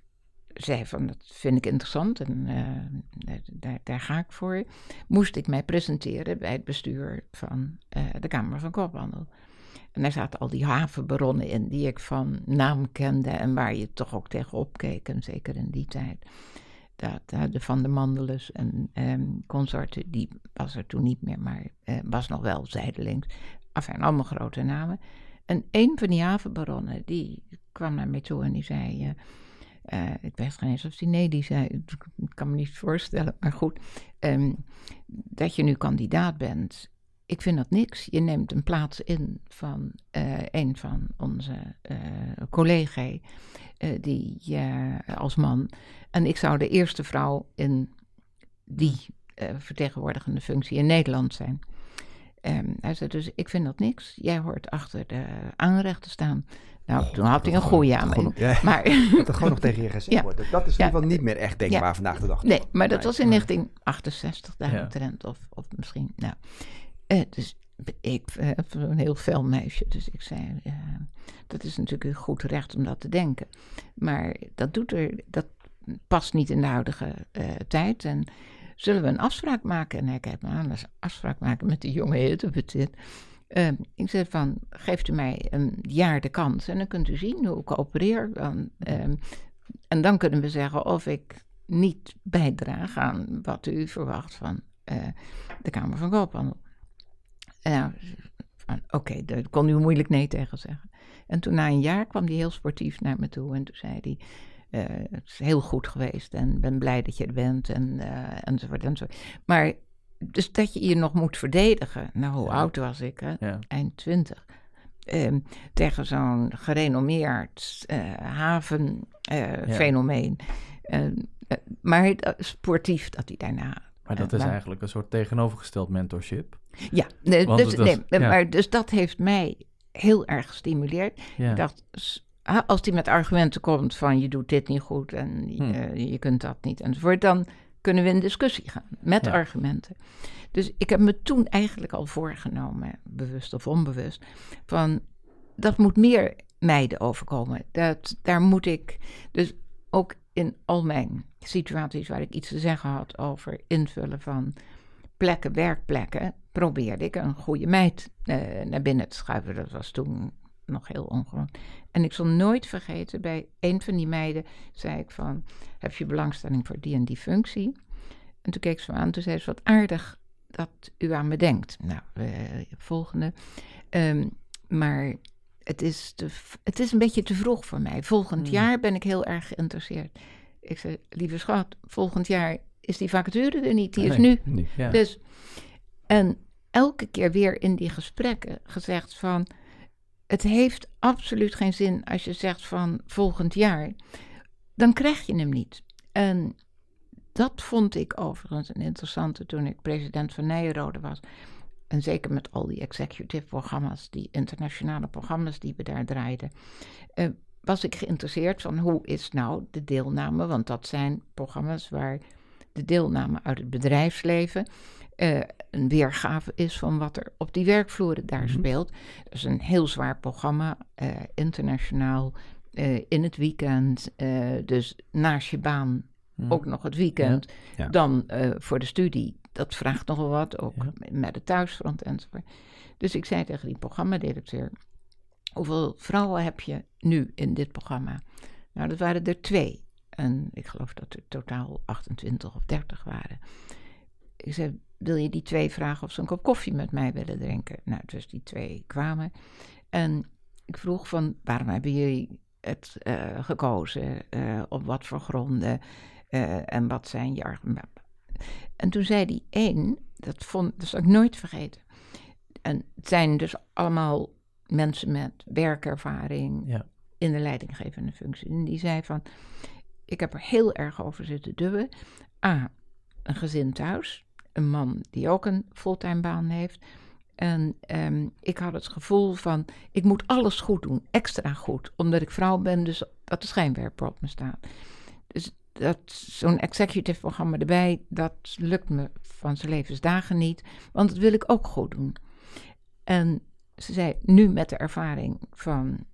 zei van dat vind ik interessant en uh, daar, daar, ga ik voor, moest ik mij presenteren bij het bestuur van uh, de Kamer van Koophandel. En daar zaten al die havenbaronnen in die ik van naam kende en waar je toch ook tegenop keek, en zeker in die tijd dat, de Van der Mandelus en um, consorten, die was er toen niet meer, maar was nog wel zijdelings. Enfin, allemaal grote namen. En een van die havenbaronnen, die kwam naar mij toe en die zei... Uh, ik weet geen eens of die nee, die zei, ik kan me niet voorstellen, maar goed, um, dat je nu kandidaat bent. Ik vind dat niks. Je neemt een plaats in van een van onze collega's, die als man en ik zou de eerste vrouw in die vertegenwoordigende functie in Nederland zijn. Um, hij zei dus, ik vind dat niks. Jij hoort achter de aanrechten staan. Nou, toen had hij een goeie aan me. [LAUGHS] Ja, maar [LAUGHS] dat er gewoon nog tegen je gezegd ja. wordt. Dat is in ieder geval niet meer echt denkbaar ja. vandaag de dag. Nee, maar dat was in 1968 daaromtrent. Of, of misschien, nou. Uh, dus ik heb uh, een heel fel meisje. Dus ik zei, uh, dat is natuurlijk een goed recht om dat te denken. Maar dat doet er, dat past niet in de huidige uh, tijd. En zullen we een afspraak maken? En hij kijkt me aan, een afspraak maken met de jonge heer. Uh, ik zei van, geeft u mij een jaar de kans en dan kunt u zien hoe ik opereer. Dan, uh, en dan kunnen we zeggen of ik niet bijdraag aan wat u verwacht van uh, de Kamer van Koophandel. Nou, oké, daar kon u moeilijk nee tegen zeggen. En toen na een jaar kwam hij heel sportief naar me toe en toen zei hij... Uh, het is heel goed geweest en ben blij dat je er bent en, uh, enzovoort enzovoort. Maar dus dat je je nog moet verdedigen. Nou, hoe oud was ik? Hè? Ja. Eind twintig. Um, tegen zo'n gerenommeerd uh, havenfenomeen. Uh, maar sportief dat hij daarna maar dat is eigenlijk een soort tegenovergesteld mentorship. Ja, dus, nee, maar dus dat heeft mij heel erg gestimuleerd. Ja. Ik dacht, als hij met argumenten komt van je doet dit niet goed en hmm. uh, je kunt dat niet enzovoort, dan kunnen we in discussie gaan met argumenten. Dus ik heb me toen eigenlijk al voorgenomen, bewust of onbewust, van dat moet meer meiden overkomen. Dat, daar moet ik dus ook in al mijn situaties waar ik iets te zeggen had over invullen van plekken, werkplekken, probeerde ik een goede meid uh, naar binnen te schuiven. Dat was toen nog heel ongewoon. En ik zal nooit vergeten, bij een van die meiden zei ik van, heb je belangstelling voor die en die functie? En toen keek ze me aan, toen zei ze, wat aardig dat u aan me denkt. Nou, uh, volgende. Um, maar het is, te, het is een beetje te vroeg voor mij. Volgend hmm. jaar ben ik heel erg geïnteresseerd. Ik zei, lieve schat, volgend jaar is die vacature er niet, die is nu. Dus, en elke keer weer in die gesprekken gezegd van, het heeft absoluut geen zin als je zegt van volgend jaar, dan krijg je hem niet. En dat vond ik overigens een interessante toen ik president van Nijenrode was. En zeker met al die executive programma's, die internationale programma's die we daar draaiden, uh, was ik geïnteresseerd van hoe is nou de deelname, want dat zijn programma's waar de deelname uit het bedrijfsleven uh, een weergave is van wat er op die werkvloeren daar mhm. speelt. Dat is een heel zwaar programma, uh, internationaal, in het weekend, dus naast je baan mhm. ook nog het weekend. Dan voor de studie dat vraagt nogal wat, ook met het thuisfront enzovoort. Dus ik zei tegen die programmadirecteur, hoeveel vrouwen heb je nu in dit programma? Nou, dat waren er twee. En ik geloof dat er totaal 28 of 30 waren. Ik zei, wil je die twee vragen of ze een kop koffie met mij willen drinken? Nou, dus die twee kwamen. En ik vroeg van, waarom hebben jullie het uh, gekozen? Uh, op wat voor gronden? Uh, en wat zijn je argumenten? En toen zei die één, dat, vond, dat zal ik nooit vergeten. En het zijn dus allemaal mensen met werkervaring ja. in de leidinggevende functie. En die zei van, ik heb er heel erg over zitten dubben. A, een gezin thuis, een man die ook een fulltime baan heeft. En um, ik had het gevoel van, ik moet alles goed doen, extra goed, omdat ik vrouw ben, dus dat de schijnwerper op me staat. Dus dat zo'n executive programma erbij, dat lukt me van zijn levensdagen niet, want dat wil ik ook goed doen. En ze zei, nu met de ervaring van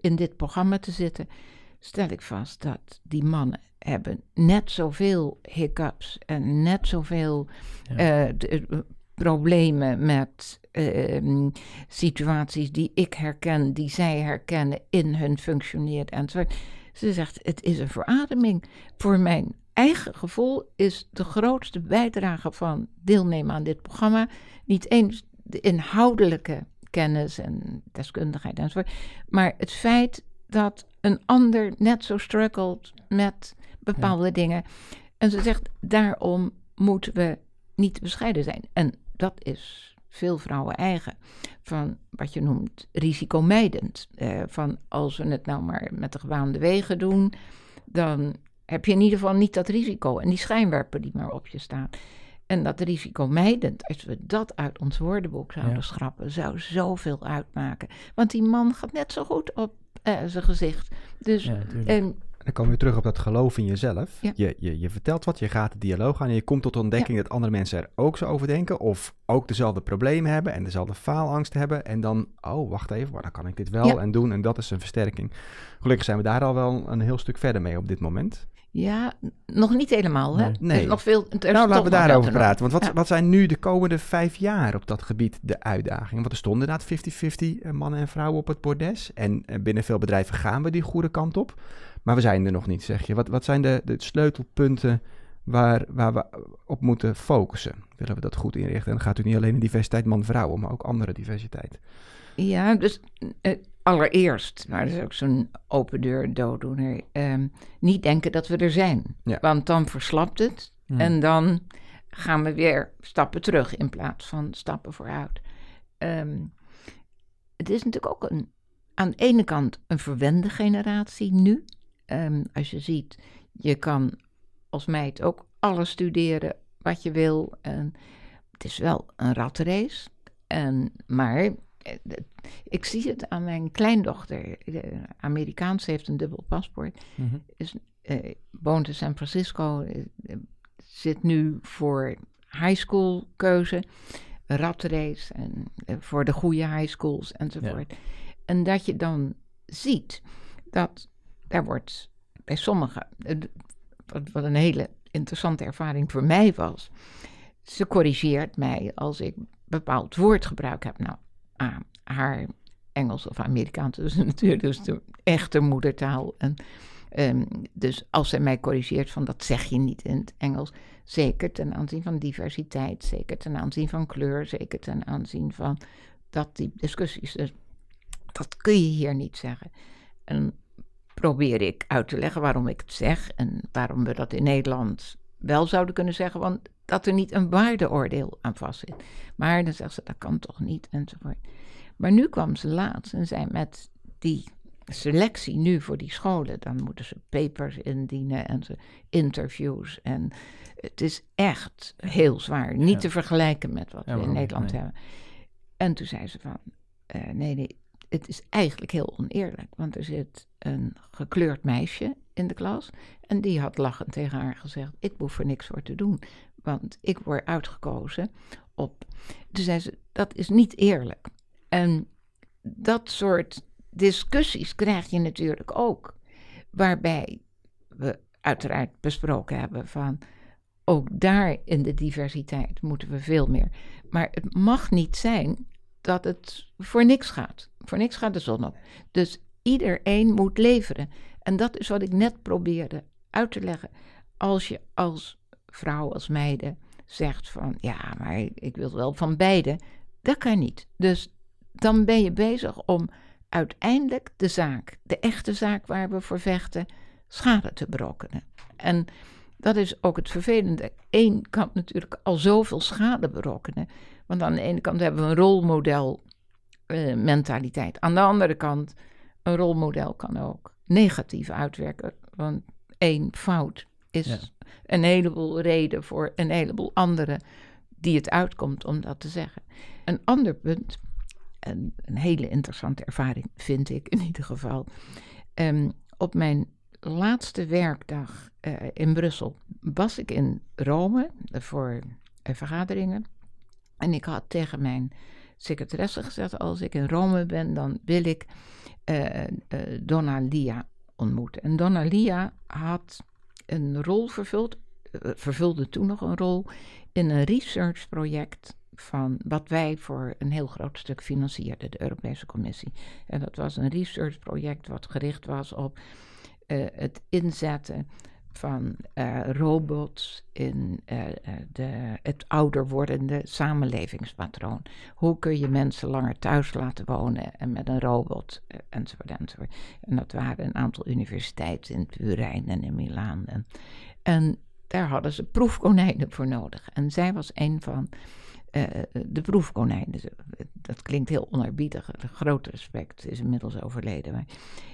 in dit programma te zitten, stel ik vast dat die mannen hebben net zoveel hiccups en net zoveel ja. uh, problemen met uh, situaties die ik herken, die zij herkennen in hun functioneren enzovoort. Ze zegt, het is een verademing. Voor mijn eigen gevoel is de grootste bijdrage van deelnemen aan dit programma niet eens de inhoudelijke kennis en deskundigheid enzovoort, maar het feit dat een ander net zo struggelt met bepaalde dingen. En ze zegt, daarom moeten we niet bescheiden zijn. En dat is veel vrouwen eigen. Van wat je noemt risicomijdend. Uh, van als we het nou maar met de gewaande wegen doen, dan heb je in ieder geval niet dat risico. En die schijnwerper die maar op je staan. En dat risicomijdend, als we dat uit ons woordenboek zouden schrappen, zou zoveel uitmaken. Want die man gaat net zo goed op uh, zijn gezicht. Dus ja, dan komen we terug op dat geloof in jezelf. Je, je, je vertelt wat, je gaat de dialoog aan en je komt tot de ontdekking dat andere mensen er ook zo over denken. Of ook dezelfde problemen hebben en dezelfde faalangst hebben. En dan, oh, wacht even, maar dan kan ik dit wel en doen. En dat is een versterking. Gelukkig zijn we daar al wel een heel stuk verder mee op dit moment. Ja, nog niet helemaal. Hè? Nee. Nog veel. Nou, laten we daarover praten. Want wat, wat zijn nu de komende vijf jaar op dat gebied de uitdagingen? Want er stonden inderdaad 50-50 mannen en vrouwen op het bordes. En binnen veel bedrijven gaan we die goede kant op. Maar we zijn er nog niet, zeg je. Wat, wat zijn de, de sleutelpunten waar, waar we op moeten focussen? Willen we dat goed inrichten? En dan gaat u niet alleen in diversiteit man-vrouwen, maar ook andere diversiteit. Ja, dus uh, allereerst, maar dat is ook zo'n open deur dooddoener, uh, niet denken dat we er zijn. Want dan verslapt het hmm. en dan gaan we weer stappen terug in plaats van stappen vooruit. Um, het is natuurlijk ook een, aan de ene kant een verwende generatie nu. Um, als je ziet, je kan als meid ook alles studeren wat je wil. En het is wel een ratrace. En, maar ik zie het aan mijn kleindochter. Amerikaans heeft een dubbel paspoort. Mhm. is, uh, woont in San Francisco. Uh, zit nu voor high school keuze. Ratrace en voor de goede high schools enzovoort. En dat je dan ziet dat daar wordt bij sommigen, wat, wat een hele interessante ervaring voor mij was. Ze corrigeert mij als ik bepaald woordgebruik heb. Nou, haar Engels of Amerikaans is [LAUGHS] natuurlijk dus de echte moedertaal. En, um, dus als zij mij corrigeert van dat zeg je niet in het Engels, zeker ten aanzien van diversiteit, zeker ten aanzien van kleur, zeker ten aanzien van dat die discussies. Dus dat kun je hier niet zeggen. En probeer ik uit te leggen waarom ik het zeg en waarom we dat in Nederland wel zouden kunnen zeggen, want dat er niet een waardeoordeel aan vastzit. Maar dan zegt ze, dat kan toch niet, enzovoort. Maar nu kwam ze laatst en zei met die selectie nu voor die scholen, dan moeten ze papers indienen en ze interviews. En het is echt heel zwaar. Niet te vergelijken met wat we in Nederland hebben. En toen zei ze van, uh, nee, nee, het is eigenlijk heel oneerlijk. Want er zit een gekleurd meisje in de klas. En die had lachend tegen haar gezegd: Ik hoef er niks voor te doen. Want ik word uitgekozen op. Toen zei ze: Dat is niet eerlijk. En dat soort discussies krijg je natuurlijk ook. Waarbij we uiteraard besproken hebben van. Ook daar in de diversiteit moeten we veel meer. Maar het mag niet zijn dat het voor niks gaat. Voor niks gaat de zon op. Dus iedereen moet leveren. En dat is wat ik net probeerde uit te leggen. Als je als vrouw, als meiden zegt van ja, maar ik wil wel van beide, dat kan niet. Dus dan ben je bezig om uiteindelijk de zaak, de echte zaak waar we voor vechten, schade te berokkenen. En dat is ook het vervelende. Eén kan natuurlijk al zoveel schade berokkenen. Want aan de ene kant hebben we een rolmodel uh, mentaliteit. Aan de andere kant, een rolmodel kan ook negatief uitwerken. Want één fout is een heleboel reden voor een heleboel anderen die het uitkomt om dat te zeggen. Een ander punt, een, een hele interessante ervaring vind ik in ieder geval. Ehm, op mijn laatste werkdag uh, in Brussel was ik in Rome voor uh, vergaderingen. En ik had tegen mijn secretaresse gezegd: als ik in Rome ben, dan wil ik uh, Donna Lia ontmoeten. En Donna Lia had een rol vervuld, vervulde toen nog een rol in een researchproject van wat wij voor een heel groot stuk financierden, de Europese Commissie. En dat was een researchproject wat gericht was op uh, het inzetten van uh, robots in uh, de, het ouder wordende samenlevingspatroon. Hoe kun je mensen langer thuis laten wonen en met een robot uh, enzovoort, enzovoort. En dat waren een aantal universiteiten in Turijn en in Milaan. En, daar hadden ze proefkonijnen voor nodig. En zij was een van de proefkonijnen. Dat klinkt heel onerbiedig, groot respect, is inmiddels overleden. Maar,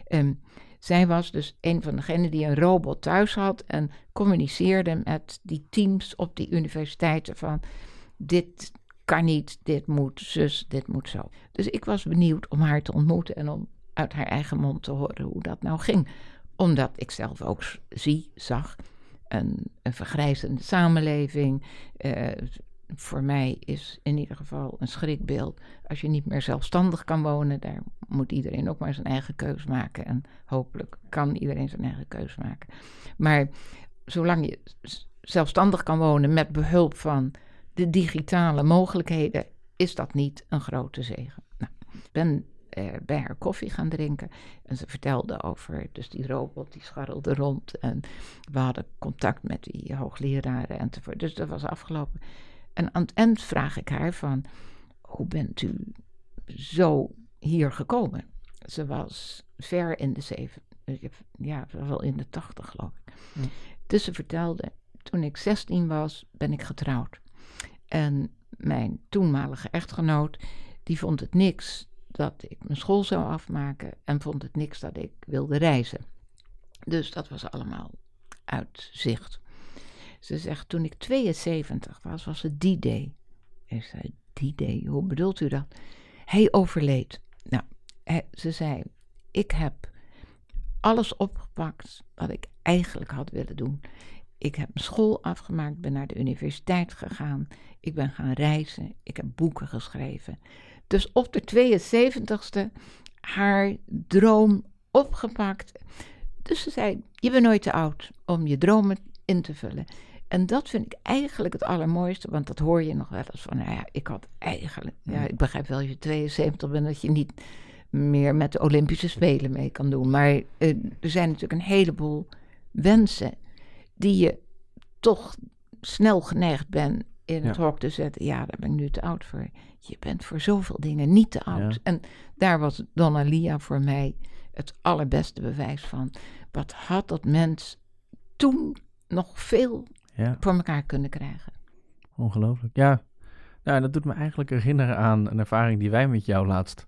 um, zij was dus een van degenen die een robot thuis had en communiceerde met die teams op die universiteiten van dit kan niet, dit moet zus, dit moet zo. Dus ik was benieuwd om haar te ontmoeten en om uit haar eigen mond te horen hoe dat nou ging. Omdat ik zelf ook zie, zag, een, een vergrijzende samenleving. Uh, voor mij is in ieder geval een schrikbeeld. Als je niet meer zelfstandig kan wonen, daar moet iedereen ook maar zijn eigen keus maken. En hopelijk kan iedereen zijn eigen keus maken. Maar zolang je zelfstandig kan wonen met behulp van de digitale mogelijkheden, is dat niet een grote zegen. Nou, ik ben eh, bij haar koffie gaan drinken. En ze vertelde over dus die robot, die scharrelde rond. En we hadden contact met die hoogleraren enzovoort. Dus dat was afgelopen. En aan het eind vraag ik haar van, hoe bent u zo hier gekomen? Ze was ver in de zeven, ja, wel in de tachtig geloof ik. Dus ze vertelde, toen ik 16 was, ben ik getrouwd. En mijn toenmalige echtgenoot, die vond het niks dat ik mijn school zou afmaken en vond het niks dat ik wilde reizen. Dus dat was allemaal uit zicht. Ze zegt, toen ik 72 was, was het die day. Ik zei, die day, hoe bedoelt u dat? Hij overleed. Nou, ze zei, ik heb alles opgepakt wat ik eigenlijk had willen doen. Ik heb school afgemaakt, ben naar de universiteit gegaan. Ik ben gaan reizen. Ik heb boeken geschreven. Dus op de 72ste haar droom opgepakt. Dus ze zei: Je bent nooit te oud om je dromen in te vullen. En dat vind ik eigenlijk het allermooiste, want dat hoor je nog wel eens van. Nou ja, ik had eigenlijk. Ja, ik begrijp wel, als je 72 bent, dat je niet meer met de Olympische Spelen mee kan doen. Maar eh, er zijn natuurlijk een heleboel wensen die je toch snel geneigd bent in het hok te zetten. Ja, daar ben ik nu te oud voor. Je bent voor zoveel dingen niet te oud. En daar was Donna Lia voor mij het allerbeste bewijs van. Wat had dat mens toen nog veel voor elkaar kunnen krijgen? Ongelooflijk. Ja, nou, dat doet me eigenlijk herinneren aan een ervaring die wij met jou laatst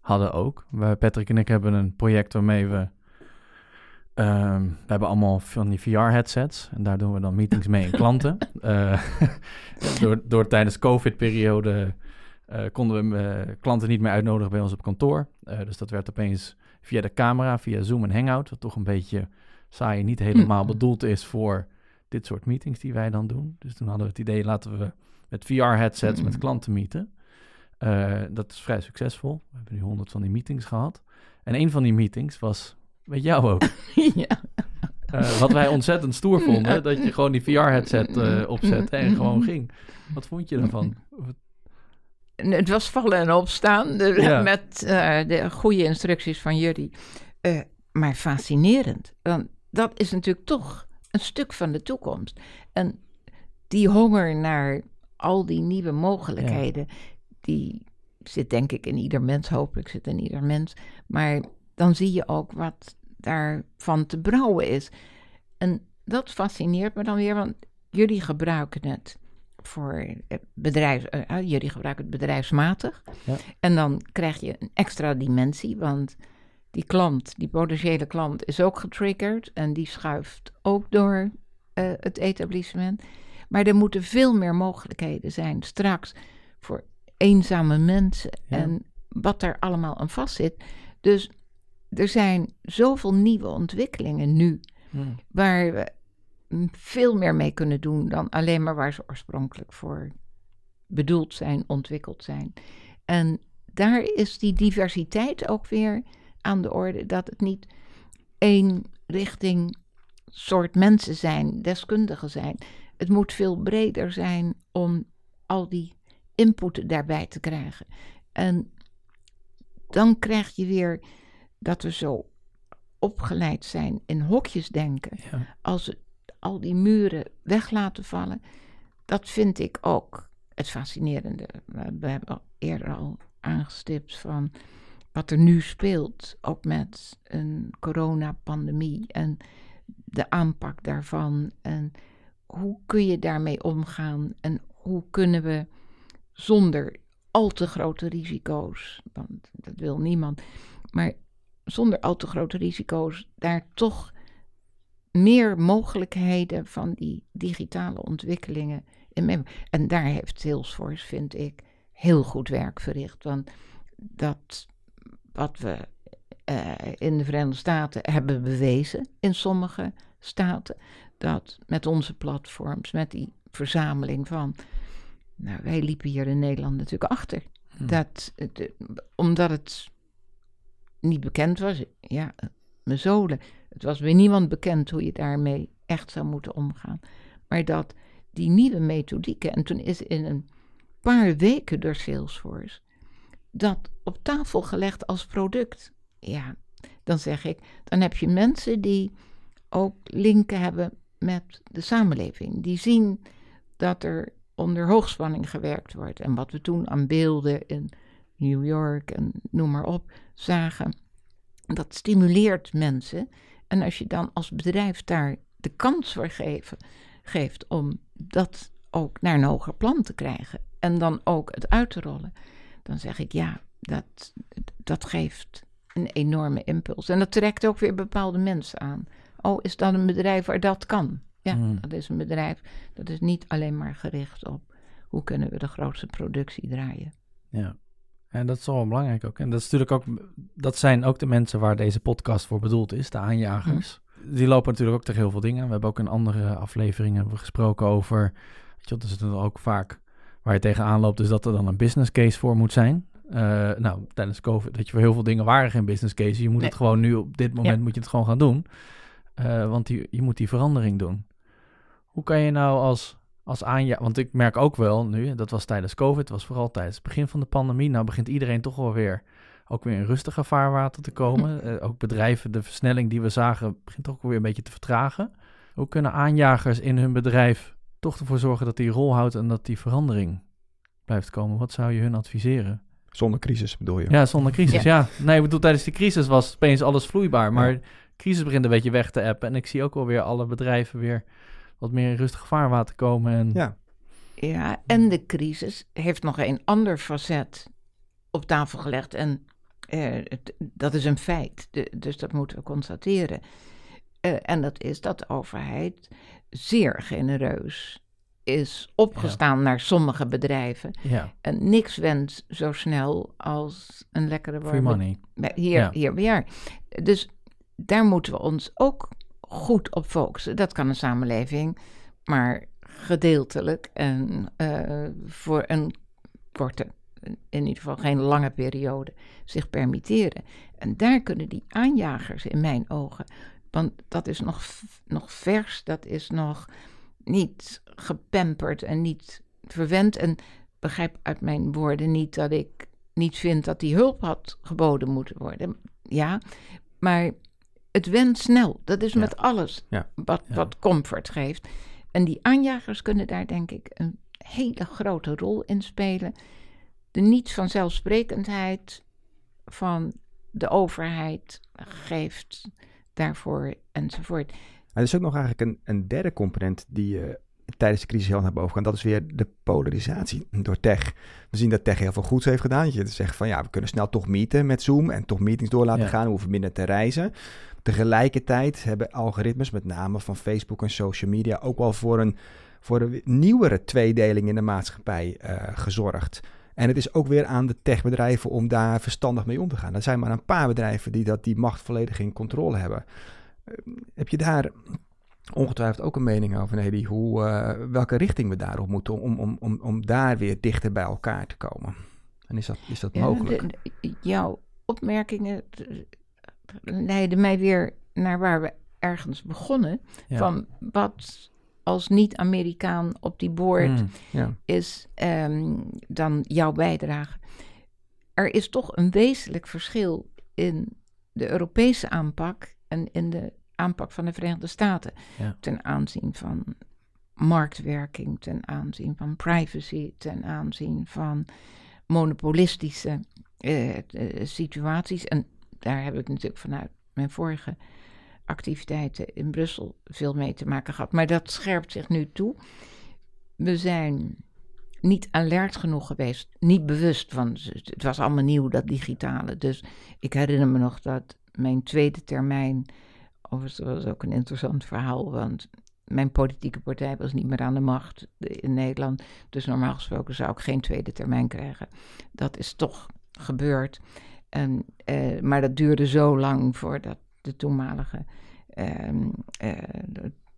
hadden ook. Patrick en ik hebben een project waarmee we Ehm, we hebben allemaal van die VR-headsets en daar doen we dan meetings mee in klanten. uh, [LAUGHS] door, door tijdens COVID-periode uh, konden we uh, klanten niet meer uitnodigen bij ons op kantoor. dus dat werd opeens via de camera, via Zoom en Hangout, wat toch een beetje saai niet helemaal hm. bedoeld is voor dit soort meetings die wij dan doen. Dus toen hadden we het idee, laten we met VR-headsets met hm. klanten meeten. dat is vrij succesvol. We hebben nu honderd van die meetings gehad. En een van die meetings was met jou ook. [LAUGHS] ja. Uh, wat wij ontzettend stoer vonden, dat je gewoon die VR-headset uh, opzette en gewoon [LAUGHS] ging. Wat vond je daarvan? Het was vallen en opstaan met uh, de goede instructies van jullie. maar fascinerend. Want dat is natuurlijk toch een stuk van de toekomst. En die honger naar al die nieuwe mogelijkheden, die zit denk ik in ieder mens, hopelijk zit in ieder mens. Maar dan zie je ook wat daarvan te brouwen is. En dat fascineert me dan weer, want jullie gebruiken het voor bedrijf, uh, jullie gebruiken het bedrijfsmatig. Ja. En dan krijg je een extra dimensie, want die klant, die potentiële klant, is ook getriggerd en die schuift ook door uh, het etablissement. Maar er moeten veel meer mogelijkheden zijn straks voor eenzame mensen en wat daar allemaal aan vastzit. Dus er zijn zoveel nieuwe ontwikkelingen nu, waar we veel meer mee kunnen doen dan alleen maar waar ze oorspronkelijk voor bedoeld zijn, ontwikkeld zijn. En daar is die diversiteit ook weer aan de orde, dat het niet één richting soort mensen zijn, deskundigen zijn. Het moet veel breder zijn om al die input daarbij te krijgen. En dan krijg je weer dat we zo opgeleid zijn in hokjes denken. Als we al die muren weg laten vallen, dat vind ik ook het fascinerende. We hebben al eerder al aangestipt van wat er nu speelt, ook met een coronapandemie en de aanpak daarvan. En hoe kun je daarmee omgaan en hoe kunnen we zonder al te grote risico's, want dat wil niemand, maar zonder al te grote risico's daar toch meer mogelijkheden van die digitale ontwikkelingen in En daar heeft Salesforce, vind ik, heel goed werk verricht. Want dat wat we uh, in de Verenigde Staten hebben bewezen, in sommige staten, dat met onze platforms, met die verzameling van Nou, wij liepen hier in Nederland natuurlijk achter. Hm. Dat, omdat het niet bekend was, ja, mijn zolen. Het was weer niemand bekend hoe je daarmee echt zou moeten omgaan. Maar dat die nieuwe methodieken, en toen is in een paar weken door Salesforce dat op tafel gelegd als product. Ja, dan zeg ik, dan heb je mensen die ook linken hebben met de samenleving. Die zien dat er onder hoogspanning gewerkt wordt. En wat we toen aan beelden in New York en noem maar op zagen, dat stimuleert mensen. En als je dan als bedrijf daar de kans voor geven, geeft om dat ook naar een hoger plan te krijgen en dan ook het uit te rollen, dan zeg ik ja, dat, dat geeft een enorme impuls. En dat trekt ook weer bepaalde mensen aan. Oh, is dat een bedrijf waar dat kan? Ja, hmm. dat is een bedrijf dat is niet alleen maar gericht op hoe kunnen we de grootste productie draaien. Ja. En dat is wel belangrijk ook. En dat, is natuurlijk ook, dat zijn ook de mensen waar deze podcast voor bedoeld is, de aanjagers. Hmm. Die lopen natuurlijk ook tegen heel veel dingen. We hebben ook in andere afleveringen gesproken over. Weet je, dat is het ook vaak waar je tegenaan loopt, is dat er dan een business case voor moet zijn. Uh, nou, tijdens COVID, dat je voor heel veel dingen waren geen business case. Je moet het gewoon nu op dit moment moet je het gewoon gaan doen. Uh, want die, je moet die verandering doen. Hoe kan je nou als, als aanjager... Want ik merk ook wel nu, dat was tijdens COVID, was vooral tijdens het begin van de pandemie. Nou begint iedereen toch wel weer, ook weer in rustiger vaarwater te komen. Uh, [LAUGHS] ook bedrijven, de versnelling die we zagen, begint ook weer een beetje te vertragen. Hoe kunnen aanjagers in hun bedrijf toch ervoor zorgen dat die rol houdt en dat die verandering blijft komen? Wat zou je hun adviseren? Zonder crisis bedoel je? Ja, zonder crisis, ja. Nee, ik bedoel, tijdens de crisis was opeens alles vloeibaar. Maar de crisis begint een beetje weg te appen. En ik zie ook alweer alle bedrijven weer wat meer in rustig vaarwater komen. En... Ja. ja, en de crisis heeft nog een ander facet op tafel gelegd. En uh, dat is een feit, dus dat moeten we constateren. Uh, en dat is dat de overheid zeer genereus is opgestaan naar sommige bedrijven. Ja. En niks went zo snel als een lekkere warme... Free money. Hier, ja. hier bij Dus daar moeten we ons ook goed op focussen. Dat kan een samenleving, maar gedeeltelijk en uh, voor een korte, in ieder geval geen lange periode, zich permitteren. En daar kunnen die aanjagers in mijn ogen, want dat is nog, nog vers, dat is nog niet gepamperd en niet verwend. En begrijp uit mijn woorden niet dat ik niet vind dat die hulp had geboden moeten worden. Ja, maar het went snel. Dat is met alles Wat, wat comfort geeft. En die aanjagers kunnen daar denk ik een hele grote rol in spelen. De niet vanzelfsprekendheid van de overheid geeft daarvoor enzovoort. Maar er is ook nog eigenlijk een, een derde component die je tijdens de crisis heel hebben overgaan. Dat is weer de polarisatie door tech. We zien dat tech heel veel goeds heeft gedaan. Je zegt van ja, we kunnen snel toch meeten met Zoom en toch meetings door laten gaan. We hoeven minder te reizen. Tegelijkertijd hebben algoritmes, met name van Facebook en social media, ook wel voor een, voor een nieuwere tweedeling in de maatschappij uh, gezorgd. En het is ook weer aan de techbedrijven om daar verstandig mee om te gaan. Er zijn maar een paar bedrijven die dat, die macht volledig in controle hebben. Uh, heb je daar ongetwijfeld ook een mening over, Nelly, hoe, uh, welke richting we daarop moeten om, om, om, om daar weer dichter bij elkaar te komen? En is dat, is dat mogelijk? jouw opmerkingen leiden mij weer naar waar we ergens begonnen. Van wat als niet-Amerikaan op die boord mm, is um, dan jouw bijdrage. Er is toch een wezenlijk verschil in de Europese aanpak en in de aanpak van de Verenigde Staten. Ten aanzien van marktwerking, ten aanzien van privacy, ten aanzien van monopolistische uh, situaties. En daar heb ik natuurlijk vanuit mijn vorige activiteiten in Brussel veel mee te maken gehad. Maar dat scherpt zich nu toe. We zijn niet alert genoeg geweest, niet bewust van. Het was allemaal nieuw, dat digitale. Dus ik herinner me nog dat mijn tweede termijn. Overigens was ook een interessant verhaal, want mijn politieke partij was niet meer aan de macht in Nederland. Dus normaal gesproken zou ik geen tweede termijn krijgen. Dat is toch gebeurd. En, uh, maar dat duurde zo lang voordat de toenmalige uh,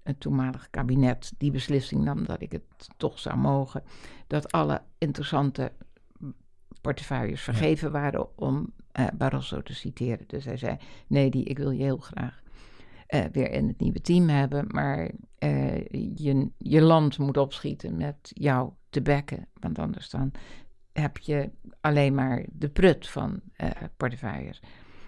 het toenmalige kabinet die beslissing nam dat ik het toch zou mogen, dat alle interessante portefeuilles vergeven waren om uh, Barroso te citeren. Dus hij zei: Nee, die, ik wil je heel graag uh, weer in het nieuwe team hebben, maar uh, je, je land moet opschieten met jou te bekken, want anders dan heb je alleen maar de prut van portefeuilles.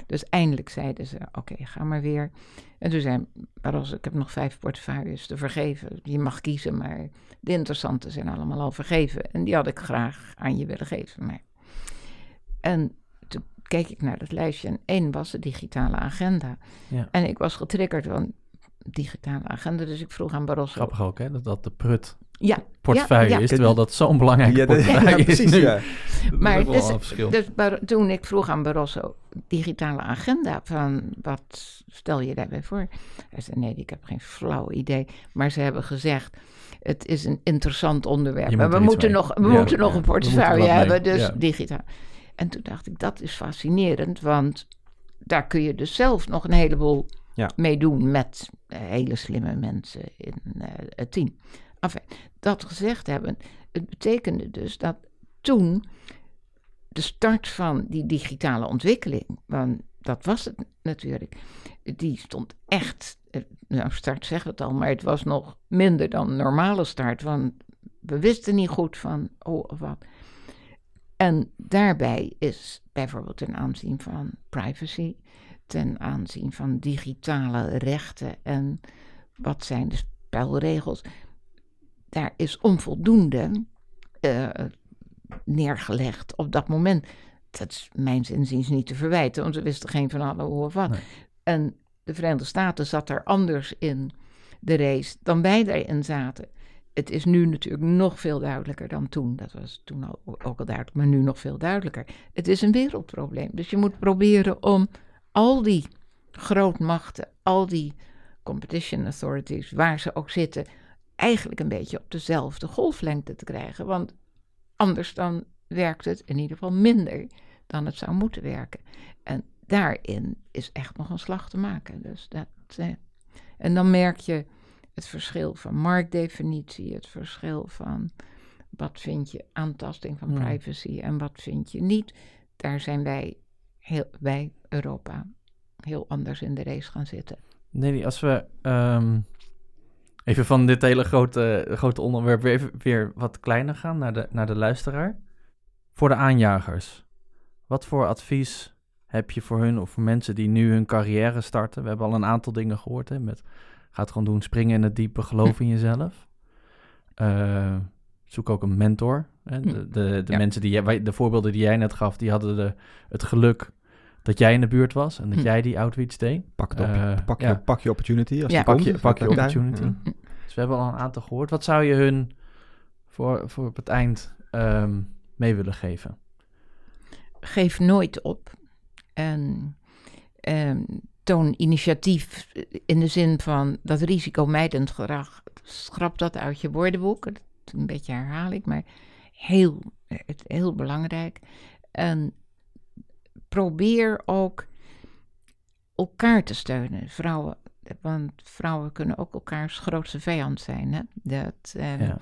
Dus eindelijk zeiden ze: Oké, ga maar weer. En toen zei Barroso: Ik heb nog vijf portefeuilles te vergeven. Je mag kiezen, maar de interessante zijn allemaal al vergeven. En die had ik graag aan je willen geven. Maar... En toen keek ik naar dat lijstje en één was de digitale agenda. Ja. En ik was getriggerd van digitale agenda, dus ik vroeg aan Barroso... Grappig ook, hè, dat dat de prut ja, portefeuille ja, is, terwijl dat zo'n belangrijke ja, portefeuille [LAUGHS] is precies, Ja. Maar dus, dus toen ik vroeg aan Barroso, digitale agenda, van wat stel je daarbij voor? Hij zei, nee, ik heb geen flauw idee. Maar ze hebben gezegd, het is een interessant onderwerp. Maar we moeten nog, we moeten nog een portefeuille hebben, dus digitaal. En toen dacht ik, dat is fascinerend, want daar kun je dus zelf nog een heleboel ja. mee doen met uh, hele slimme mensen in uh, het team. Dat gezegd hebben, het betekende dus dat toen de start van die digitale ontwikkeling, want dat was het natuurlijk, die stond echt, eh, nou start zegt het al, maar het was nog minder dan normale start, want we wisten niet goed van oh wat. En daarbij is bijvoorbeeld ten aanzien van privacy, ten aanzien van digitale rechten en wat zijn de spelregels, daar is onvoldoende uh, neergelegd op dat moment. Dat is mijn zinziens niet te verwijten, want we wisten geen van alle hoe of wat. En de Verenigde Staten zat er anders in de race dan wij erin zaten het is nu natuurlijk nog veel duidelijker dan toen. Dat was toen al, ook al duidelijk, maar nu nog veel duidelijker. Het is een wereldprobleem. Dus je moet proberen om al die grootmachten, al die competition authorities, waar ze ook zitten, eigenlijk een beetje op dezelfde golflengte te krijgen. Want anders dan werkt het in ieder geval minder dan het zou moeten werken. En daarin is echt nog een slag te maken. Dus dat, eh, en dan merk je het verschil van marktdefinitie, het verschil van wat vind je aantasting van privacy en wat vind je niet. Daar zijn wij, heel, wij Europa, heel anders in de race gaan zitten. Nee, als we ehm, even van dit hele grote, grote onderwerp weer, even, weer wat kleiner gaan naar de, naar de luisteraar. Voor de aanjagers, wat voor advies heb je voor hun of voor mensen die nu hun carrière starten? We hebben al een aantal dingen gehoord hè, met Ga het gewoon doen. Springen in het diepe. Geloof in [LAUGHS] jezelf. Uh, zoek ook een mentor. Hè. De, hm. de, de mensen die jij, de voorbeelden die jij net gaf, die hadden de, het geluk dat jij in de buurt was en dat hm. jij die outreach deed. Pak, het op, uh, pak, je, pak je opportunity. Als ja. pak, je, pak je opportunity. Dus we hebben al een aantal gehoord. Wat zou je hun voor, voor op het eind um, mee willen geven? Geef nooit op. En um, toon initiatief in de zin van dat risicomijdend gedrag. Schrap dat uit je woordenboek. Een beetje herhaal ik, maar heel, heel belangrijk. En probeer ook elkaar te steunen. Vrouwen, want vrouwen kunnen ook elkaars grootste vijand zijn. Hè? Dat, um, ja.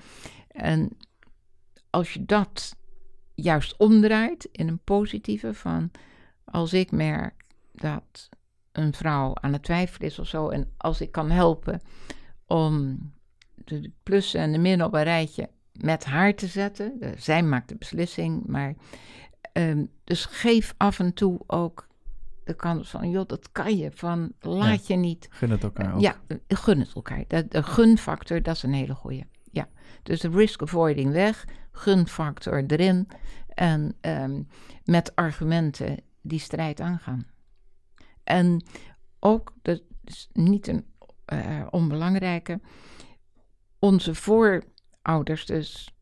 En als je dat juist omdraait in een positieve van als ik merk dat een vrouw aan het twijfelen is of zo. En als ik kan helpen om de plussen en de minnen op een rijtje met haar te zetten. zij maakt de beslissing, maar. Um, dus geef af en toe ook de kans van, joh, dat kan je. Van laat je niet. Gun het elkaar ook. Ja, gun het elkaar. De, de gunfactor, dat is een hele goeie. Ja, dus de risk avoiding weg, gunfactor erin. En um, met argumenten die strijd aangaan. En ook, dat is niet een uh, onbelangrijke, onze voorouders, dus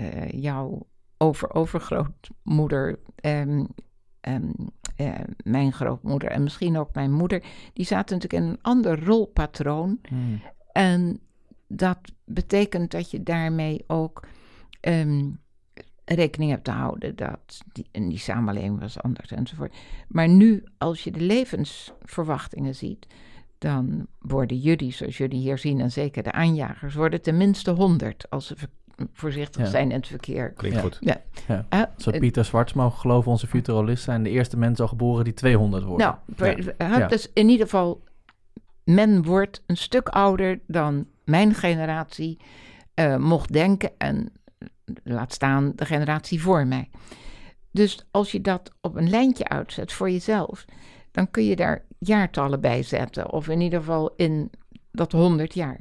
uh, jouw over-overgrootmoeder, um, um, uh, mijn grootmoeder en misschien ook mijn moeder, die zaten natuurlijk in een ander rolpatroon. Hmm. En dat betekent dat je daarmee ook um, rekening hebt te houden dat die, en die samenleving was anders enzovoort. Maar nu, als je de levensverwachtingen ziet, dan worden jullie, zoals jullie hier zien, en zeker de aanjagers, worden tenminste 100 als ze voorzichtig zijn in het verkeer. Klinkt goed. Ja. ja. Uh, Zo Pieter Zwarts mogen geloven, onze futuralist zijn de eerste mensen geboren die 200 worden. Nou, dus in ieder geval, men wordt een stuk ouder dan mijn generatie uh, mocht denken en laat staan de generatie voor mij. Dus als je dat op een lijntje uitzet voor jezelf, dan kun je daar jaartallen bij zetten. Of in ieder geval in dat 100 jaar.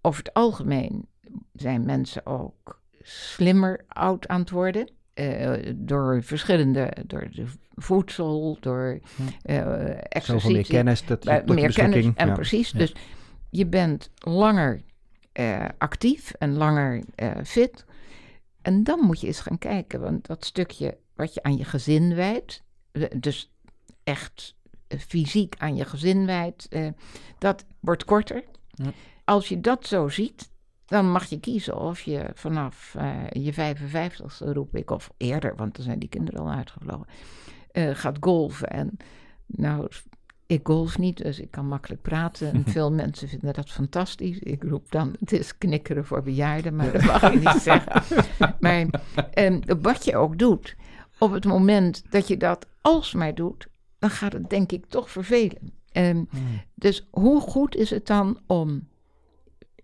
Over het algemeen zijn mensen ook slimmer oud aan het worden. Uh, door verschillende, door de voedsel, door uh, exercitie. meer kennis. Dat, meer kennis, en precies. Dus je bent langer uh, actief en langer fit. En dan moet je eens gaan kijken, want dat stukje wat je aan je gezin wijdt, dus echt fysiek aan je gezin wijdt, dat wordt korter. Als je dat zo ziet, dan mag je kiezen of je vanaf uh, je 55ste, roep ik, of eerder, want dan zijn die kinderen al uitgevlogen, uh, gaat golven. En nou, ik golf niet, dus ik kan makkelijk praten. En [LAUGHS] veel mensen vinden dat fantastisch. Ik roep dan, het is knikkeren voor bejaarden, maar dat mag ik niet [LAUGHS] zeggen. Maar um, wat je ook doet, op het moment dat je dat alsmaar doet, dan gaat het denk ik toch vervelen. Um, Dus hoe goed is het dan om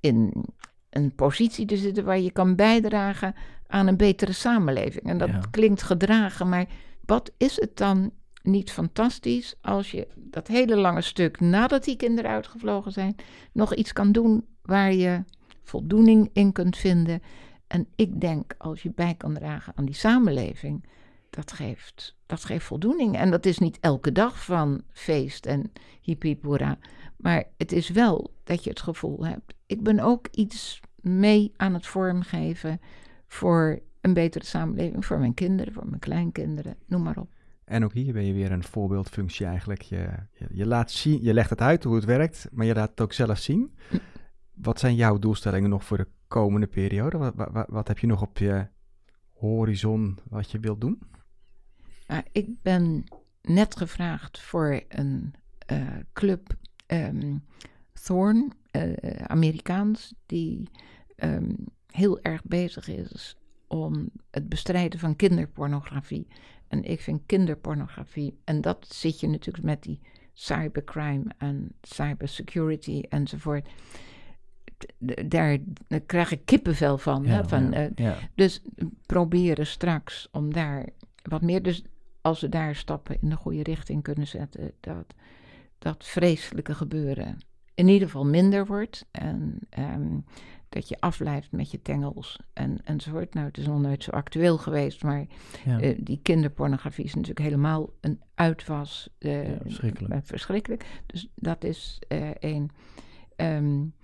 in een positie te zitten waar je kan bijdragen aan een betere samenleving. En dat klinkt gedragen, maar wat is het dan niet fantastisch als je dat hele lange stuk nadat die kinderen uitgevlogen zijn, nog iets kan doen waar je voldoening in kunt vinden. En ik denk, als je bij kan dragen aan die samenleving, dat geeft, dat geeft voldoening. En dat is niet elke dag van feest en hippie maar het is wel dat je het gevoel hebt, ik ben ook iets mee aan het vormgeven voor een betere samenleving, voor mijn kinderen, voor mijn kleinkinderen, noem maar op. En ook hier ben je weer een voorbeeldfunctie eigenlijk. Je, je, laat zien, je legt het uit hoe het werkt, maar je laat het ook zelf zien. Wat zijn jouw doelstellingen nog voor de komende periode? Wat, wat, wat heb je nog op je horizon wat je wilt doen? Nou, ik ben net gevraagd voor een uh, club um, Thorn, uh, Amerikaans, die um, heel erg bezig is om het bestrijden van kinderpornografie. En ik vind kinderpornografie, en dat zit je natuurlijk met die cybercrime en cybersecurity enzovoort. Daar, krijg ik kippenvel van. hè, van ja, uh, ja. Dus proberen straks om daar wat meer. Dus als we daar stappen in de goede richting kunnen zetten, dat dat vreselijke gebeuren in ieder geval minder wordt. En um, dat je afblijft met je tengels en, enzovoort. Nou, het is nog nooit zo actueel geweest, maar ja. uh, die kinderpornografie is natuurlijk helemaal een uitwas. Uh, ja, verschrikkelijk. Uh, verschrikkelijk. Dus dat is één. Um,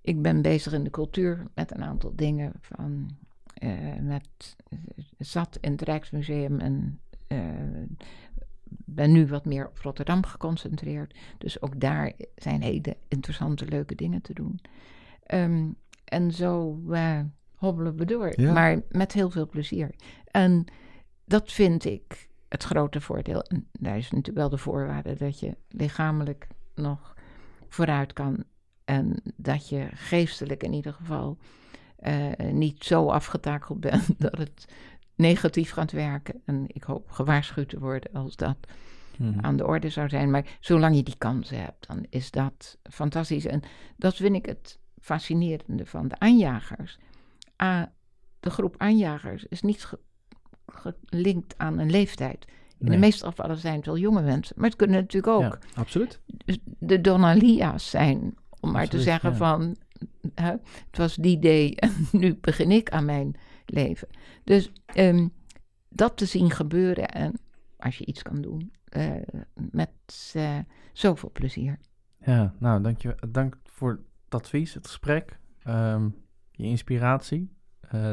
ik ben bezig in de cultuur met een aantal dingen van... met zat in het Rijksmuseum en ben nu wat meer op Rotterdam geconcentreerd. Dus ook daar zijn hele interessante, leuke dingen te doen. Um, en zo uh, hobbelen we door. Ja. Maar met heel veel plezier. En dat vind ik het grote voordeel. En daar is natuurlijk wel de voorwaarde dat je lichamelijk nog vooruit kan. En dat je geestelijk in ieder geval uh, niet zo afgetakeld bent [LAUGHS] dat het negatief gaat werken. En ik hoop gewaarschuwd te worden als dat hmm. aan de orde zou zijn. Maar zolang je die kansen hebt, dan is dat fantastisch. En dat vind ik het fascinerende van de aanjagers. A, de groep aanjagers is niet gelinkt aan een leeftijd. In de meeste gevallen zijn het wel jonge mensen, maar het kunnen natuurlijk ook. Ja, absoluut. Dus de Donalia's zijn, om maar te zeggen van, hè, het was die day en [LAUGHS] nu begin ik aan mijn leven. Dus um, dat te zien gebeuren en als je iets kan doen, uh, met uh, zoveel plezier. Ja, nou, dank, je, dank voor het advies, het gesprek, um, je inspiratie, uh,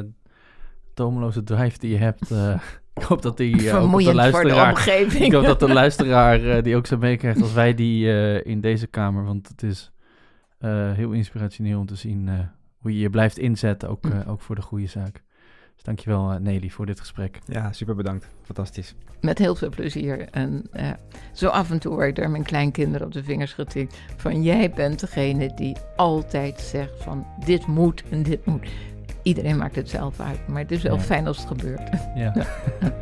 tomeloze drive die je hebt. [LAUGHS] ik hoop dat die uh, ook de luisteraar, de ik hoop dat de luisteraar die ook zo meekrijgt als wij die in deze kamer, want het is heel inspirationeel om te zien hoe je je blijft inzetten, ook, hm. ook voor de goede zaak. Dus dankjewel Nelly voor dit gesprek. Ja, super bedankt. Fantastisch. Met heel veel plezier. En zo af en toe word ik daar mijn kleinkinderen op de vingers getikt. Van jij bent degene die altijd zegt van dit moet en dit moet. Iedereen maakt het zelf uit, maar het is wel fijn als het gebeurt. Ja, ja.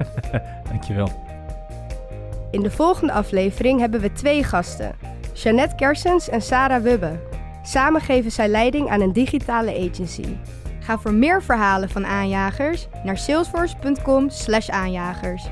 [LAUGHS] dankjewel. In de volgende aflevering hebben we twee gasten. Jeannette Kersens en Sarah Wubbe. Samen geven zij leiding aan een digitale agency. Ga voor meer verhalen van aanjagers naar salesforce.com/aanjagers.